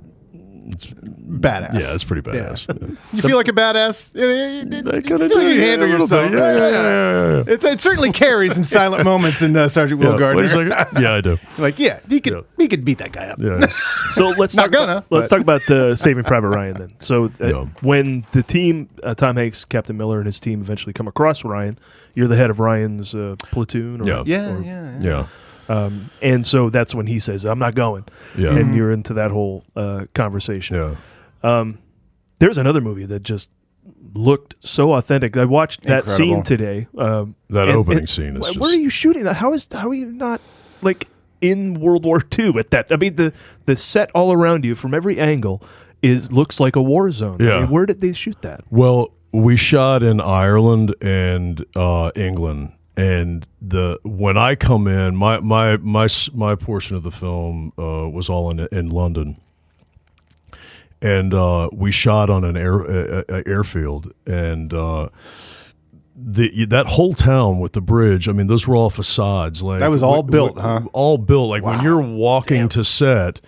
Badass. Yeah, it's pretty badass. You feel like a badass. I kinda feel like you handle a little yourself. bit. Yeah, yeah, yeah, yeah, yeah. It's, it certainly carries in silent moments in uh, Sergeant Will Yeah, Gardner. wait a second. Yeah, I do. Like, yeah, he could Yeah. he could beat that guy up. Yeah. So let's Not talk gonna, About, let's talk about uh, Saving Private Ryan then. So uh, Yeah. when the team, uh, Tom Hanks, Captain Miller, and his team eventually come across Ryan, you're the head of Ryan's uh, platoon. Or, Yeah. Yeah, or- yeah, yeah. Yeah. Um, and so that's when he says, "I'm not going," Yeah. and you're into that whole uh, conversation. Yeah. There's another movie that just looked so authentic. I watched that Incredible. scene today. Um, That and- opening and scene is wh- just- Where are you shooting that? How is how are you not like in World War II at that? I mean the the set all around you from every angle is looks like a war zone. I Yeah. mean, where did they shoot that? Well, we shot in Ireland and uh, England, and the when I come in, my my my my portion of the film uh, was all in in London, and uh, we shot on an air a, a airfield, and. Uh, the that whole town with the bridge, I mean, those were all facades. Like That was all wh- wh- built, huh? All built. Like when you're walking to set,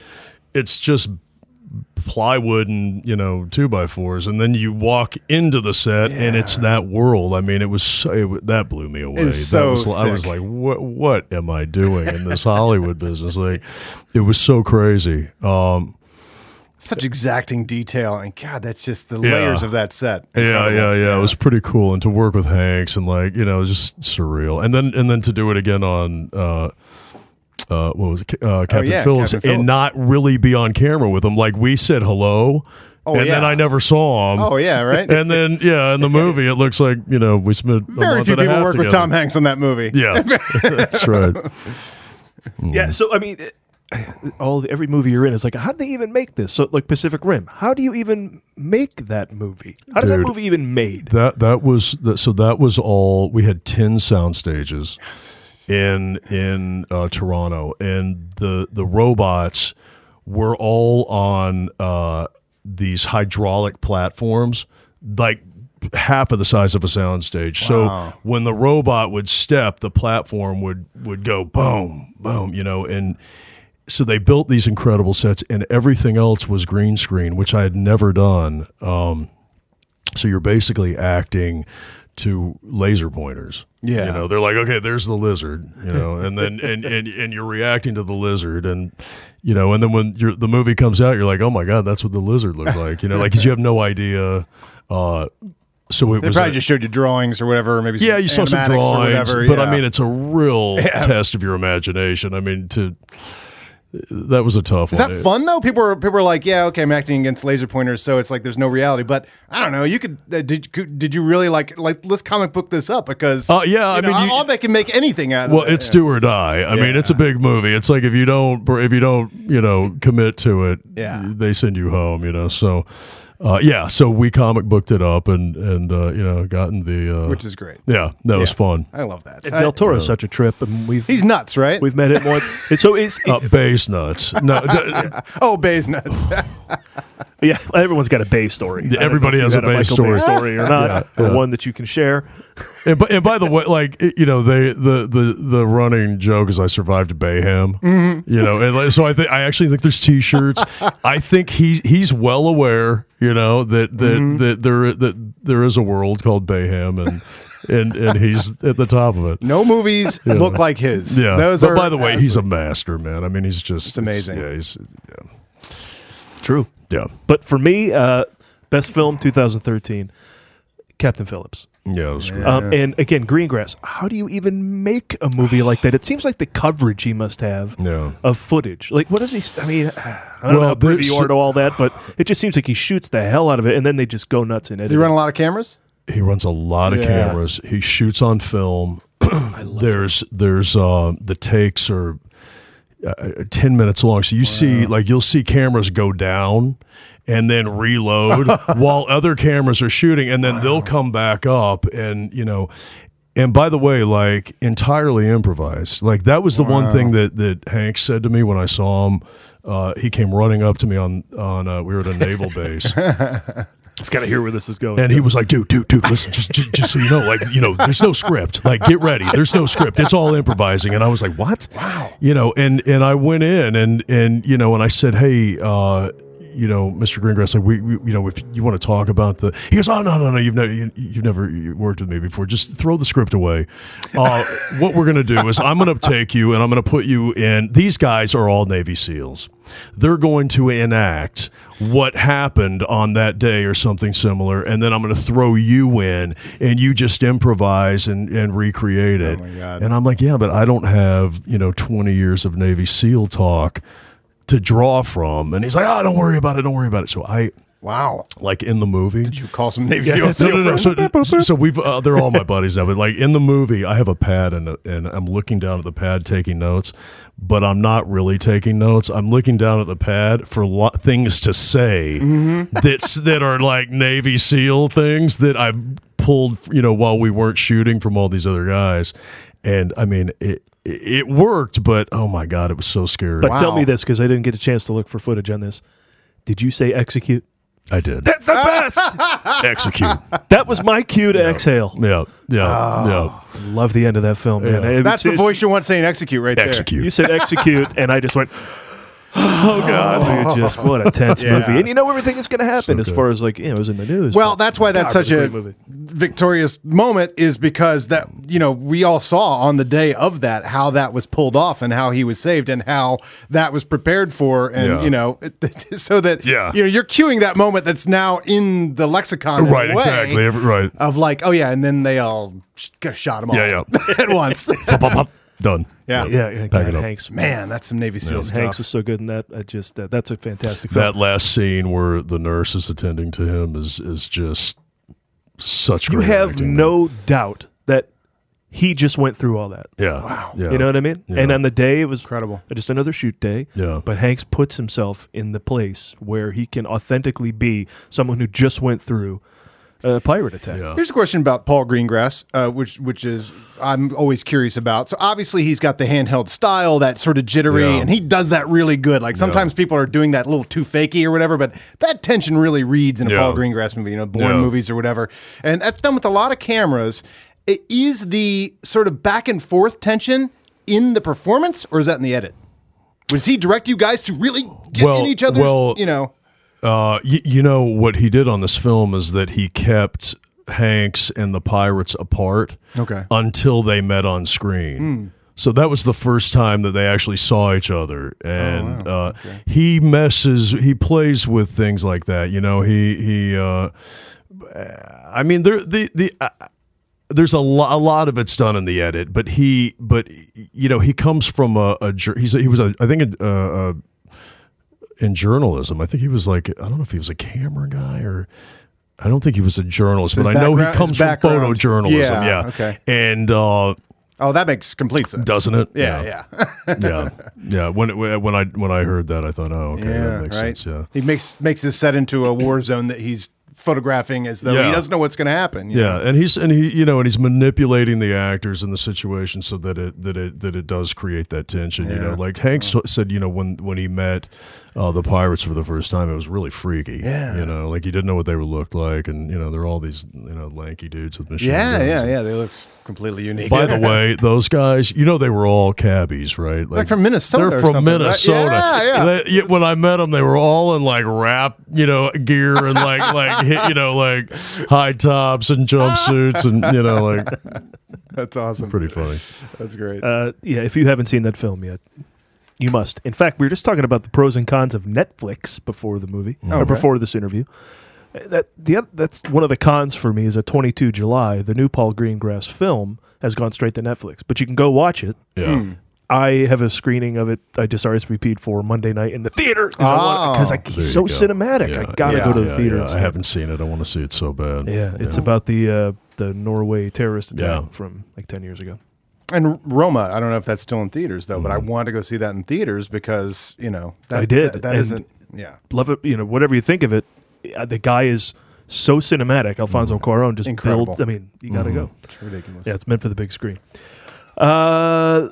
it's just plywood and you know two by fours, and then you walk into the set and it's that world. I mean, it was so, it, that blew me away. so was- I was like, what what am I doing in this Hollywood business? Like, it was so crazy. Um, Such exacting detail, and God, that's just the Yeah. layers of that set. Yeah, Incredible. yeah, yeah. It was pretty cool, and to work with Hanks and like you know, just surreal. And then and then to do it again on uh, uh, what was it, uh, Captain Oh, yeah, Phillips, Captain Phillips. and not really be on camera with him. Like we said hello, Oh, and then. I never saw him. Oh yeah, right. And then yeah, in the movie, it looks like you know we spent a Very month few and people half work with. Tom Hanks on that movie. Yeah, that's right. Yeah, so I mean, all every movie you're in is like, how did they even make this? So like Pacific Rim, how do you even make that movie? How does that movie even made? That that was that, so that was all. We had ten sound stages in in uh, Toronto, and the the robots were all on uh, these hydraulic platforms, like half of the size of a soundstage. So when the robot would step, the platform would would go boom, boom, you know, and so they built these incredible sets, and everything else was green screen, which I had never done. Um, so you're basically acting to laser pointers. Yeah. You know, they're like, okay, there's the lizard, you know, and then and, and and you're reacting to the lizard and you know, and then when you're, the movie comes out, you're like, oh my god, that's what the lizard looked like, you know, like 'cause you have no idea. Uh, so it They was probably a- just showed you drawings or whatever. Maybe yeah, you saw some drawings, whatever, but yeah. I mean, it's a real test of your imagination. I mean, to that was a tough Is one. that fun though? People were people were like, yeah, okay, I'm acting against laser pointers, so it's like there's no reality. But I don't know. You could uh, did could, did you really like like let's comic book this up because Uh, yeah, I know, mean, you- I'll make can make anything out of Well, it. it's do or die. I mean, it's a big movie. It's like if you don't, if you don't, you know, commit to it, Yeah. they send you home. You know, so uh, yeah, so we comic booked it up and and uh, you know, gotten the uh, which is great. yeah, that was fun. I love that. And I- Del Toro's such a trip, and we've he's nuts, right? we've met him once. And so it's Uh, base nuts. No, d- oh, Bay's nuts. yeah. Everyone's got a Bay story. I everybody has a got Bay Michael story. Bay story or not, Yeah, or yeah. one that you can share. and, by, and by the way, like you know, they the the the running joke is I survived Bayhem. Mm-hmm. You know, and like, so I think I actually think there's T-shirts. I think he he's well aware. You know that that Mm-hmm. that there that there is a world called Bayhem, and and and he's at the top of it. no movies look like his. Yeah, those but are by the way, he's a master, man. I mean, he's just It's amazing. yeah, he's yeah, True. yeah, But for me, uh, best film 2013, Captain Phillips. yeah. it was great. Um, and again, Greengrass. How do you even make a movie like that? It seems like the coverage he must have Yeah. of footage. Like, what does he? I mean, I don't know Well, how privy there's- you are to all that, but it just seems like he shoots the hell out of it, and then they just go nuts in Does editing. he run a lot of cameras? He runs a lot of Yeah. cameras. He shoots on film. there's there's uh, the takes are uh, ten minutes long, so you see like you'll see cameras go down and then reload while other cameras are shooting, and then they'll come back up, and you know. And by the way, like entirely improvised. Like that was the one thing that that Hank said to me when I saw him. Uh, he came running up to me on on uh, we were at a naval base. It's got to hear where this is going. And he was like, dude, dude, dude, listen, just, just, just so you know, like, you know, there's no script. Like, get ready. There's no script. It's all improvising. And I was like, what? Wow. You know, and, and I went in and, and, you know, and I said, hey, uh, you know, Mr. Greengrass, like we, we, you know, if you want to talk about the, he goes, oh no, no, no, you've never, you, you've never worked with me before. Just throw the script away. Uh, what we're gonna do is I'm gonna take you and I'm gonna put you in. These guys are all Navy SEALs. They're going to enact what happened on that day or something similar, and then I'm going to throw you in, and you just improvise and, and recreate it. my God. And I'm like, yeah, but I don't have you know 20 years of Navy SEAL talk to draw from. And he's like, oh, don't worry about it, don't worry about it. So I Wow. like in the movie. Did You call some Navy Yeah, SEAL No, no, no. So, so we've uh, they're all my buddies now. But like in the movie, I have a pad and a, and I'm looking down at the pad taking notes, but I'm not really taking notes. I'm looking down at the pad for lo- things to say that's that are like Navy SEAL things that I've pulled, you know, while we weren't shooting from all these other guys. And I mean, it it worked, but oh my god, it was so scary. but tell me this because I didn't get a chance to look for footage on this. Did you say execute? I did That's the best. execute. that was my cue to exhale. Yeah, yeah, yeah. Oh. Love the end of that film, man. Yeah. It- That's the voice you want saying execute right yeah. there. Execute. You said execute, and I just went. Oh God! Oh. just what a tense Yeah. movie, and you know everything that's going to happen So as far as like you know, it was in the news. Well, but that's why that's God, such what a great movie. victorious moment is because that you know we all saw on the day of that how that was pulled off and how he was saved and how that was prepared for and Yeah. you know so that Yeah. you know you're cueing that moment that's now in the lexicon in a Right, way exactly. Every- right. of like oh yeah and then they all sh- shot him all Yeah, yeah. at once Pop, pop, pop. Done. yeah Yeah, yeah, Pack God, it up. Hanks. man that's some Navy SEAL stuff Hanks was so good in that. I just uh, that's a fantastic film. That last scene where the nurse is attending to him is is just such you have acting, man. no doubt that he just went through all that. Yeah. Wow. Yeah. You know what I mean? Yeah. And on the day, it was Incredible. Just another shoot day. Yeah. But Hanks puts himself in the place where he can authentically be someone who just went through a pirate attack. Yeah. Here's a question about Paul Greengrass, uh, which which is I'm always curious about. So obviously he's got the handheld style, that sort of jittery, Yeah. and he does that really good. Like sometimes people are doing that a little too fakey or whatever, but that tension really reads in a Yeah. Paul Greengrass movie, you know, Bourne Yeah. movies or whatever. And that's done with a lot of cameras. It is the sort of back and forth tension in the performance, or is that in the edit? Does he direct you guys to really get Well- in each other's, well- you know? Uh, y- you know what he did on this film is that he kept Hanks and the pirates apart. Okay. Until they met on screen. So that was the first time that they actually saw each other, and uh, he messes. He plays with things like that. You know, he he. Uh, I mean, there the the. Uh, there's a, lo- a lot of it's done in the edit, but he, but you know, he comes from a, a he's a, he was a, I think a, a, a in journalism. I think he was like I don't know if he was a camera guy or I don't think he was a journalist, but I know he comes from photojournalism. Yeah, Yeah, okay. and uh, Oh, that makes complete sense. doesn't it? Yeah, yeah. yeah, yeah. When it, when I when I heard that, I thought, oh, okay, Yeah, that makes right. sense. Yeah. he makes makes this set into a war zone that he's photographing as though he doesn't know what's going to happen. you know? Yeah, and he's and he you know and he's manipulating the actors in the situation so that it that it that it does create that tension. You know, like Hanks said, you know, when when he met uh, the pirates for the first time, it was really freaky. Yeah. you know, like he didn't know what they would look like, and you know, they're all these you know lanky dudes with machine yeah, guns. yeah, yeah. They look completely unique. By the way, those guys, you know, they were all cabbies, right? Like from Minnesota They're from something, right? Minnesota. Yeah, yeah. They- yeah, when I met them, they were all in like rap, you know, gear and like like you know like high tops and jumpsuits and you know like that's awesome. pretty funny. That's great. Uh, yeah, if you haven't seen that film yet, you must. In fact, we were just talking about the pros and cons of Netflix before the movie Oh, or okay. before this interview. Uh, That the that's one of the cons for me is a 22 July, the new Paul Greengrass film has gone straight to Netflix, but you can go watch it. Yeah. Hmm. I have a screening of it. I just RSVP'd for Monday night in the theater because Oh, he's so go. cinematic. I gotta yeah, go to the yeah, theater. yeah. I haven't seen it. I want to see it so bad. Yeah, it's about the uh, the Norway terrorist attack Yeah. from like 10 years ago. and Roma, I don't know if that's still in theaters though, but I Mm-hmm. want to go see that in theaters because you know that, I did, That, that and- isn't. Yeah. love it. You know, whatever you think of it, uh, the guy is so cinematic. Alfonso Cuarón just Incredible. builds. I mean, you got to go. It's ridiculous. Yeah, it's meant for the big screen. Uh,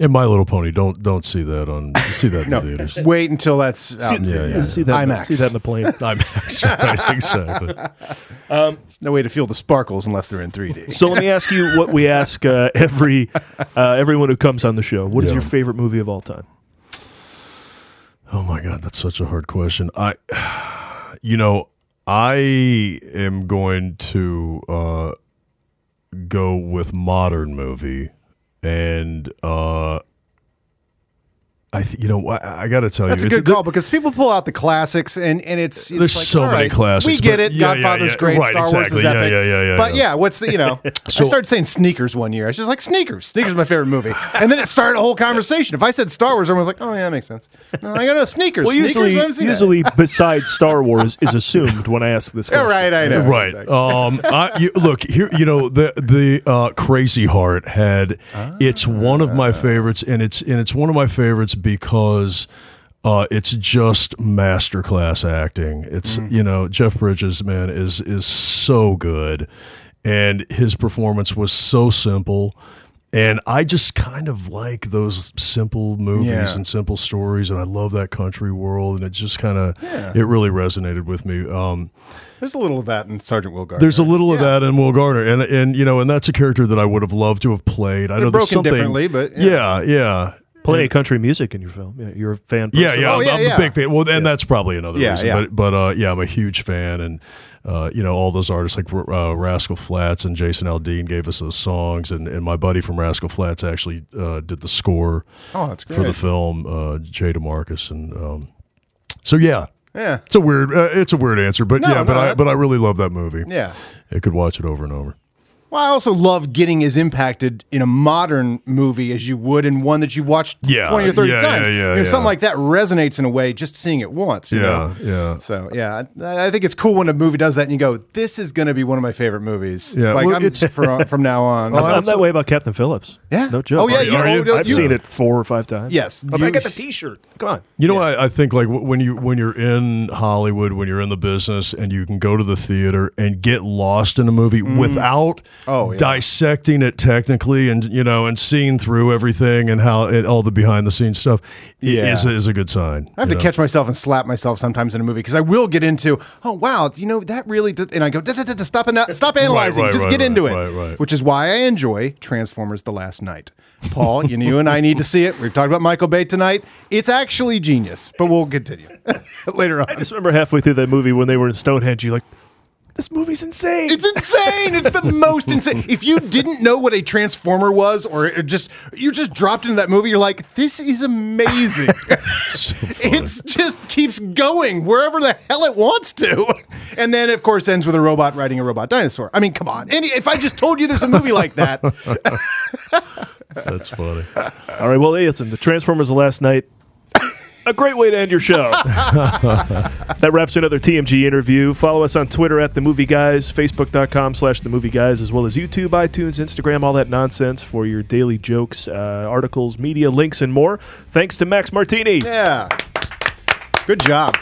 And My Little Pony, don't don't see that on see that in No, theaters. wait until that's out. in Yeah, theaters. yeah. see that. in the- IMAX. See that in the plane. IMAX, right? Exactly. There's no way to feel the sparkles unless they're in 3D. so let me ask you what we ask uh, every uh, everyone who comes on the show. What is Yeah. your favorite movie of all time? Oh my god, that's such a hard question. I, you know, I am going to uh, go with modern movie, and uh, I, th- you know, I, I got to tell That's a you, good it's- call because people pull out the classics and, and it's, it's There's like, so all many right, classics, We get it. yeah, yeah, Godfather's yeah. great. Right, Star Wars is epic. yeah, yeah, yeah, But yeah. yeah, what's the you know? So- I started saying sneakers one year. I was just like sneakers. Sneakers is my favorite movie, and then it started a whole conversation. If I said Star Wars, everyone was like, "Oh yeah, that makes sense." No, I got no sneakers. Well, sneakers? usually, I haven't seen that. usually besides Star Wars is assumed when I ask this Yeah, question. right. I know. right. Exactly. Um, I, you, look here. You know the the uh, Crazy Heart had. It's one of my favorites, and it's and it's one of my favorites because. Uh, it's just masterclass acting. It's you know Jeff Bridges, man, is is so good, and his performance was so simple, and I just kind of like those simple movies Yeah. and simple stories, and I love that country world, and it just kind of it really resonated with me. Um, There's a little of that in Sergeant Will Gardner. there's a little of that in Will Garner, and and you know, and that's a character that I would have loved to have played. I They're know there's something differently, but yeah, yeah. Plenty of country music in your film. Yeah, you're a fan. Yeah, person. yeah, Oh, I'm, yeah, I'm yeah. a big fan. Well, and that's probably another Yeah, reason. yeah. But, but uh, yeah, I'm a huge fan, and uh, you know all those artists like uh, Rascal Flatts and Jason Aldean gave us those songs, and, and my buddy from Rascal Flatts actually uh, did the score Oh, that's great. for the film, uh, Jay DeMarcus, and um, so yeah, Yeah. it's a weird, uh, it's a weird answer, but No, yeah, but I but I really love that movie. Yeah. I could watch it over and over. Well, I also love getting as impacted in a modern movie as you would in one that you watched Yeah, 20 or 30 yeah, times. yeah, yeah, You know, yeah. Something like that resonates in a way just seeing it once. you Yeah, know? yeah. So, yeah, I, I think it's cool when a movie does that and you go, this is going to be one of my favorite movies. Yeah, Like, well, I'm, it's- from, from now on. I'm, I'm that way about Captain Phillips. Yeah? no joke. Oh, yeah, Are you- you- oh, you- no, I've you- seen it four or five times. Yes, I, I got the T-shirt. Come on. You know, what I, I think like when you when you're in Hollywood, when you're in the business, and you can go to the theater and get lost in a movie mm-hmm. without Oh, yeah. dissecting it technically, and you know, and seeing through everything and how it, all the behind the scenes stuff Yeah. is, a, is a good sign. I have to know? catch myself and slap myself sometimes in a movie because I will get into, oh wow, you know that really, did, and I go, "Da, da, da, da, stop and stop analyzing, right, just right, get into it, right, right. which is why I enjoy Transformers: The Last Knight. Paul, you, know, you and I need to see it. We've talked about Michael Bay tonight. It's actually genius, but we'll continue later on. I just remember halfway through that movie when they were in Stonehenge, you're like, this movie's insane. It's insane. It's the most insane. If you didn't know what a transformer was, or just you just dropped into that movie, you're like, this is amazing. it just keeps going wherever the hell it wants to, and then of course ends with a robot riding a robot dinosaur. I mean, come on. And if I just told you there's a movie like that, That's funny. All right, well, hey, listen, the Transformers of last night. A great way to end your show. that wraps another TMG interview. Follow us on Twitter at The Movie Guys, Facebook.com slash The Movie Guys, as well as YouTube, iTunes, Instagram, all that nonsense for your daily jokes, uh, articles, media, links, and more. Thanks to Max Martini, yeah, good job,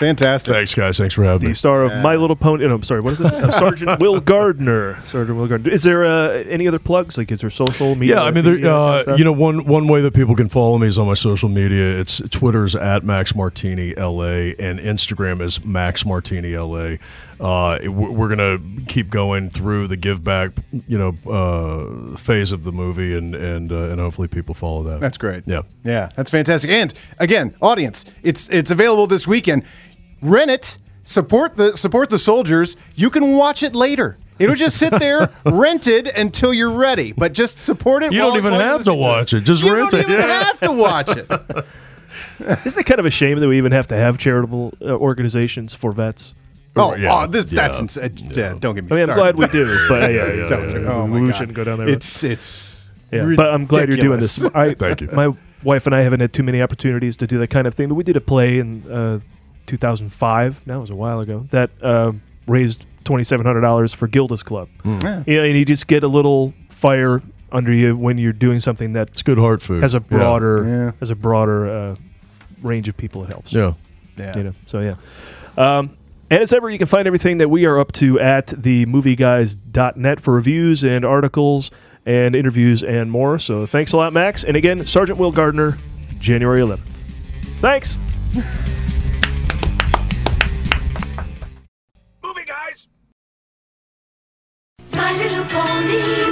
fantastic. Thanks, guys. Thanks for having the me. The star of My Little Pony. No, I'm sorry, what is it? Uh, Sergeant Will Gardner. Sergeant Will Gardner. Is there uh, any other plugs? Like, is there social media? Yeah, I mean, there, uh, you know, one one way that people can follow me is on my social media. It's Twitter's at Max Martini LA, and Instagram is Max Martini LA. Uh, we're we're gonna keep going through the give back, you know, uh, phase of the movie, and and uh, and hopefully people follow that. That's great. Yeah. Yeah, that's fantastic. And again, audience, it's it's available this weekend. Rent it, support the support the soldiers. You can watch it later. It'll just sit there rented until you're ready. But just support it. You don't even have to watch it. Just you rent it. You don't even Yeah. have to watch it. Isn't it kind of a shame that we even have to have charitable uh, organizations for vets? Oh, Yeah. oh, this that's insane. Yeah, don't get me I mean, I'm glad we do, but uh, yeah, yeah, don't- yeah. Oh my we God. shouldn't go down there. It's it's yeah, but I'm glad you're doing this. I, Thank you. My wife and I haven't had too many opportunities to do that kind of thing, but we did a play and. uh, 2005. That was a while ago. That uh, raised $2,700 for Gilda's Club. You know, and you just get a little fire under you when you're doing something that's good heart food. has a Yeah. broader Yeah. has a broader uh, range of people. It helps. Yeah. Yeah. You know, so yeah. Um, and as ever, you can find everything that we are up to at themovieguys.net for reviews and articles and interviews and more. So thanks a lot, Max. And again, Sergeant Will Gardner, January 11th. Thanks. You.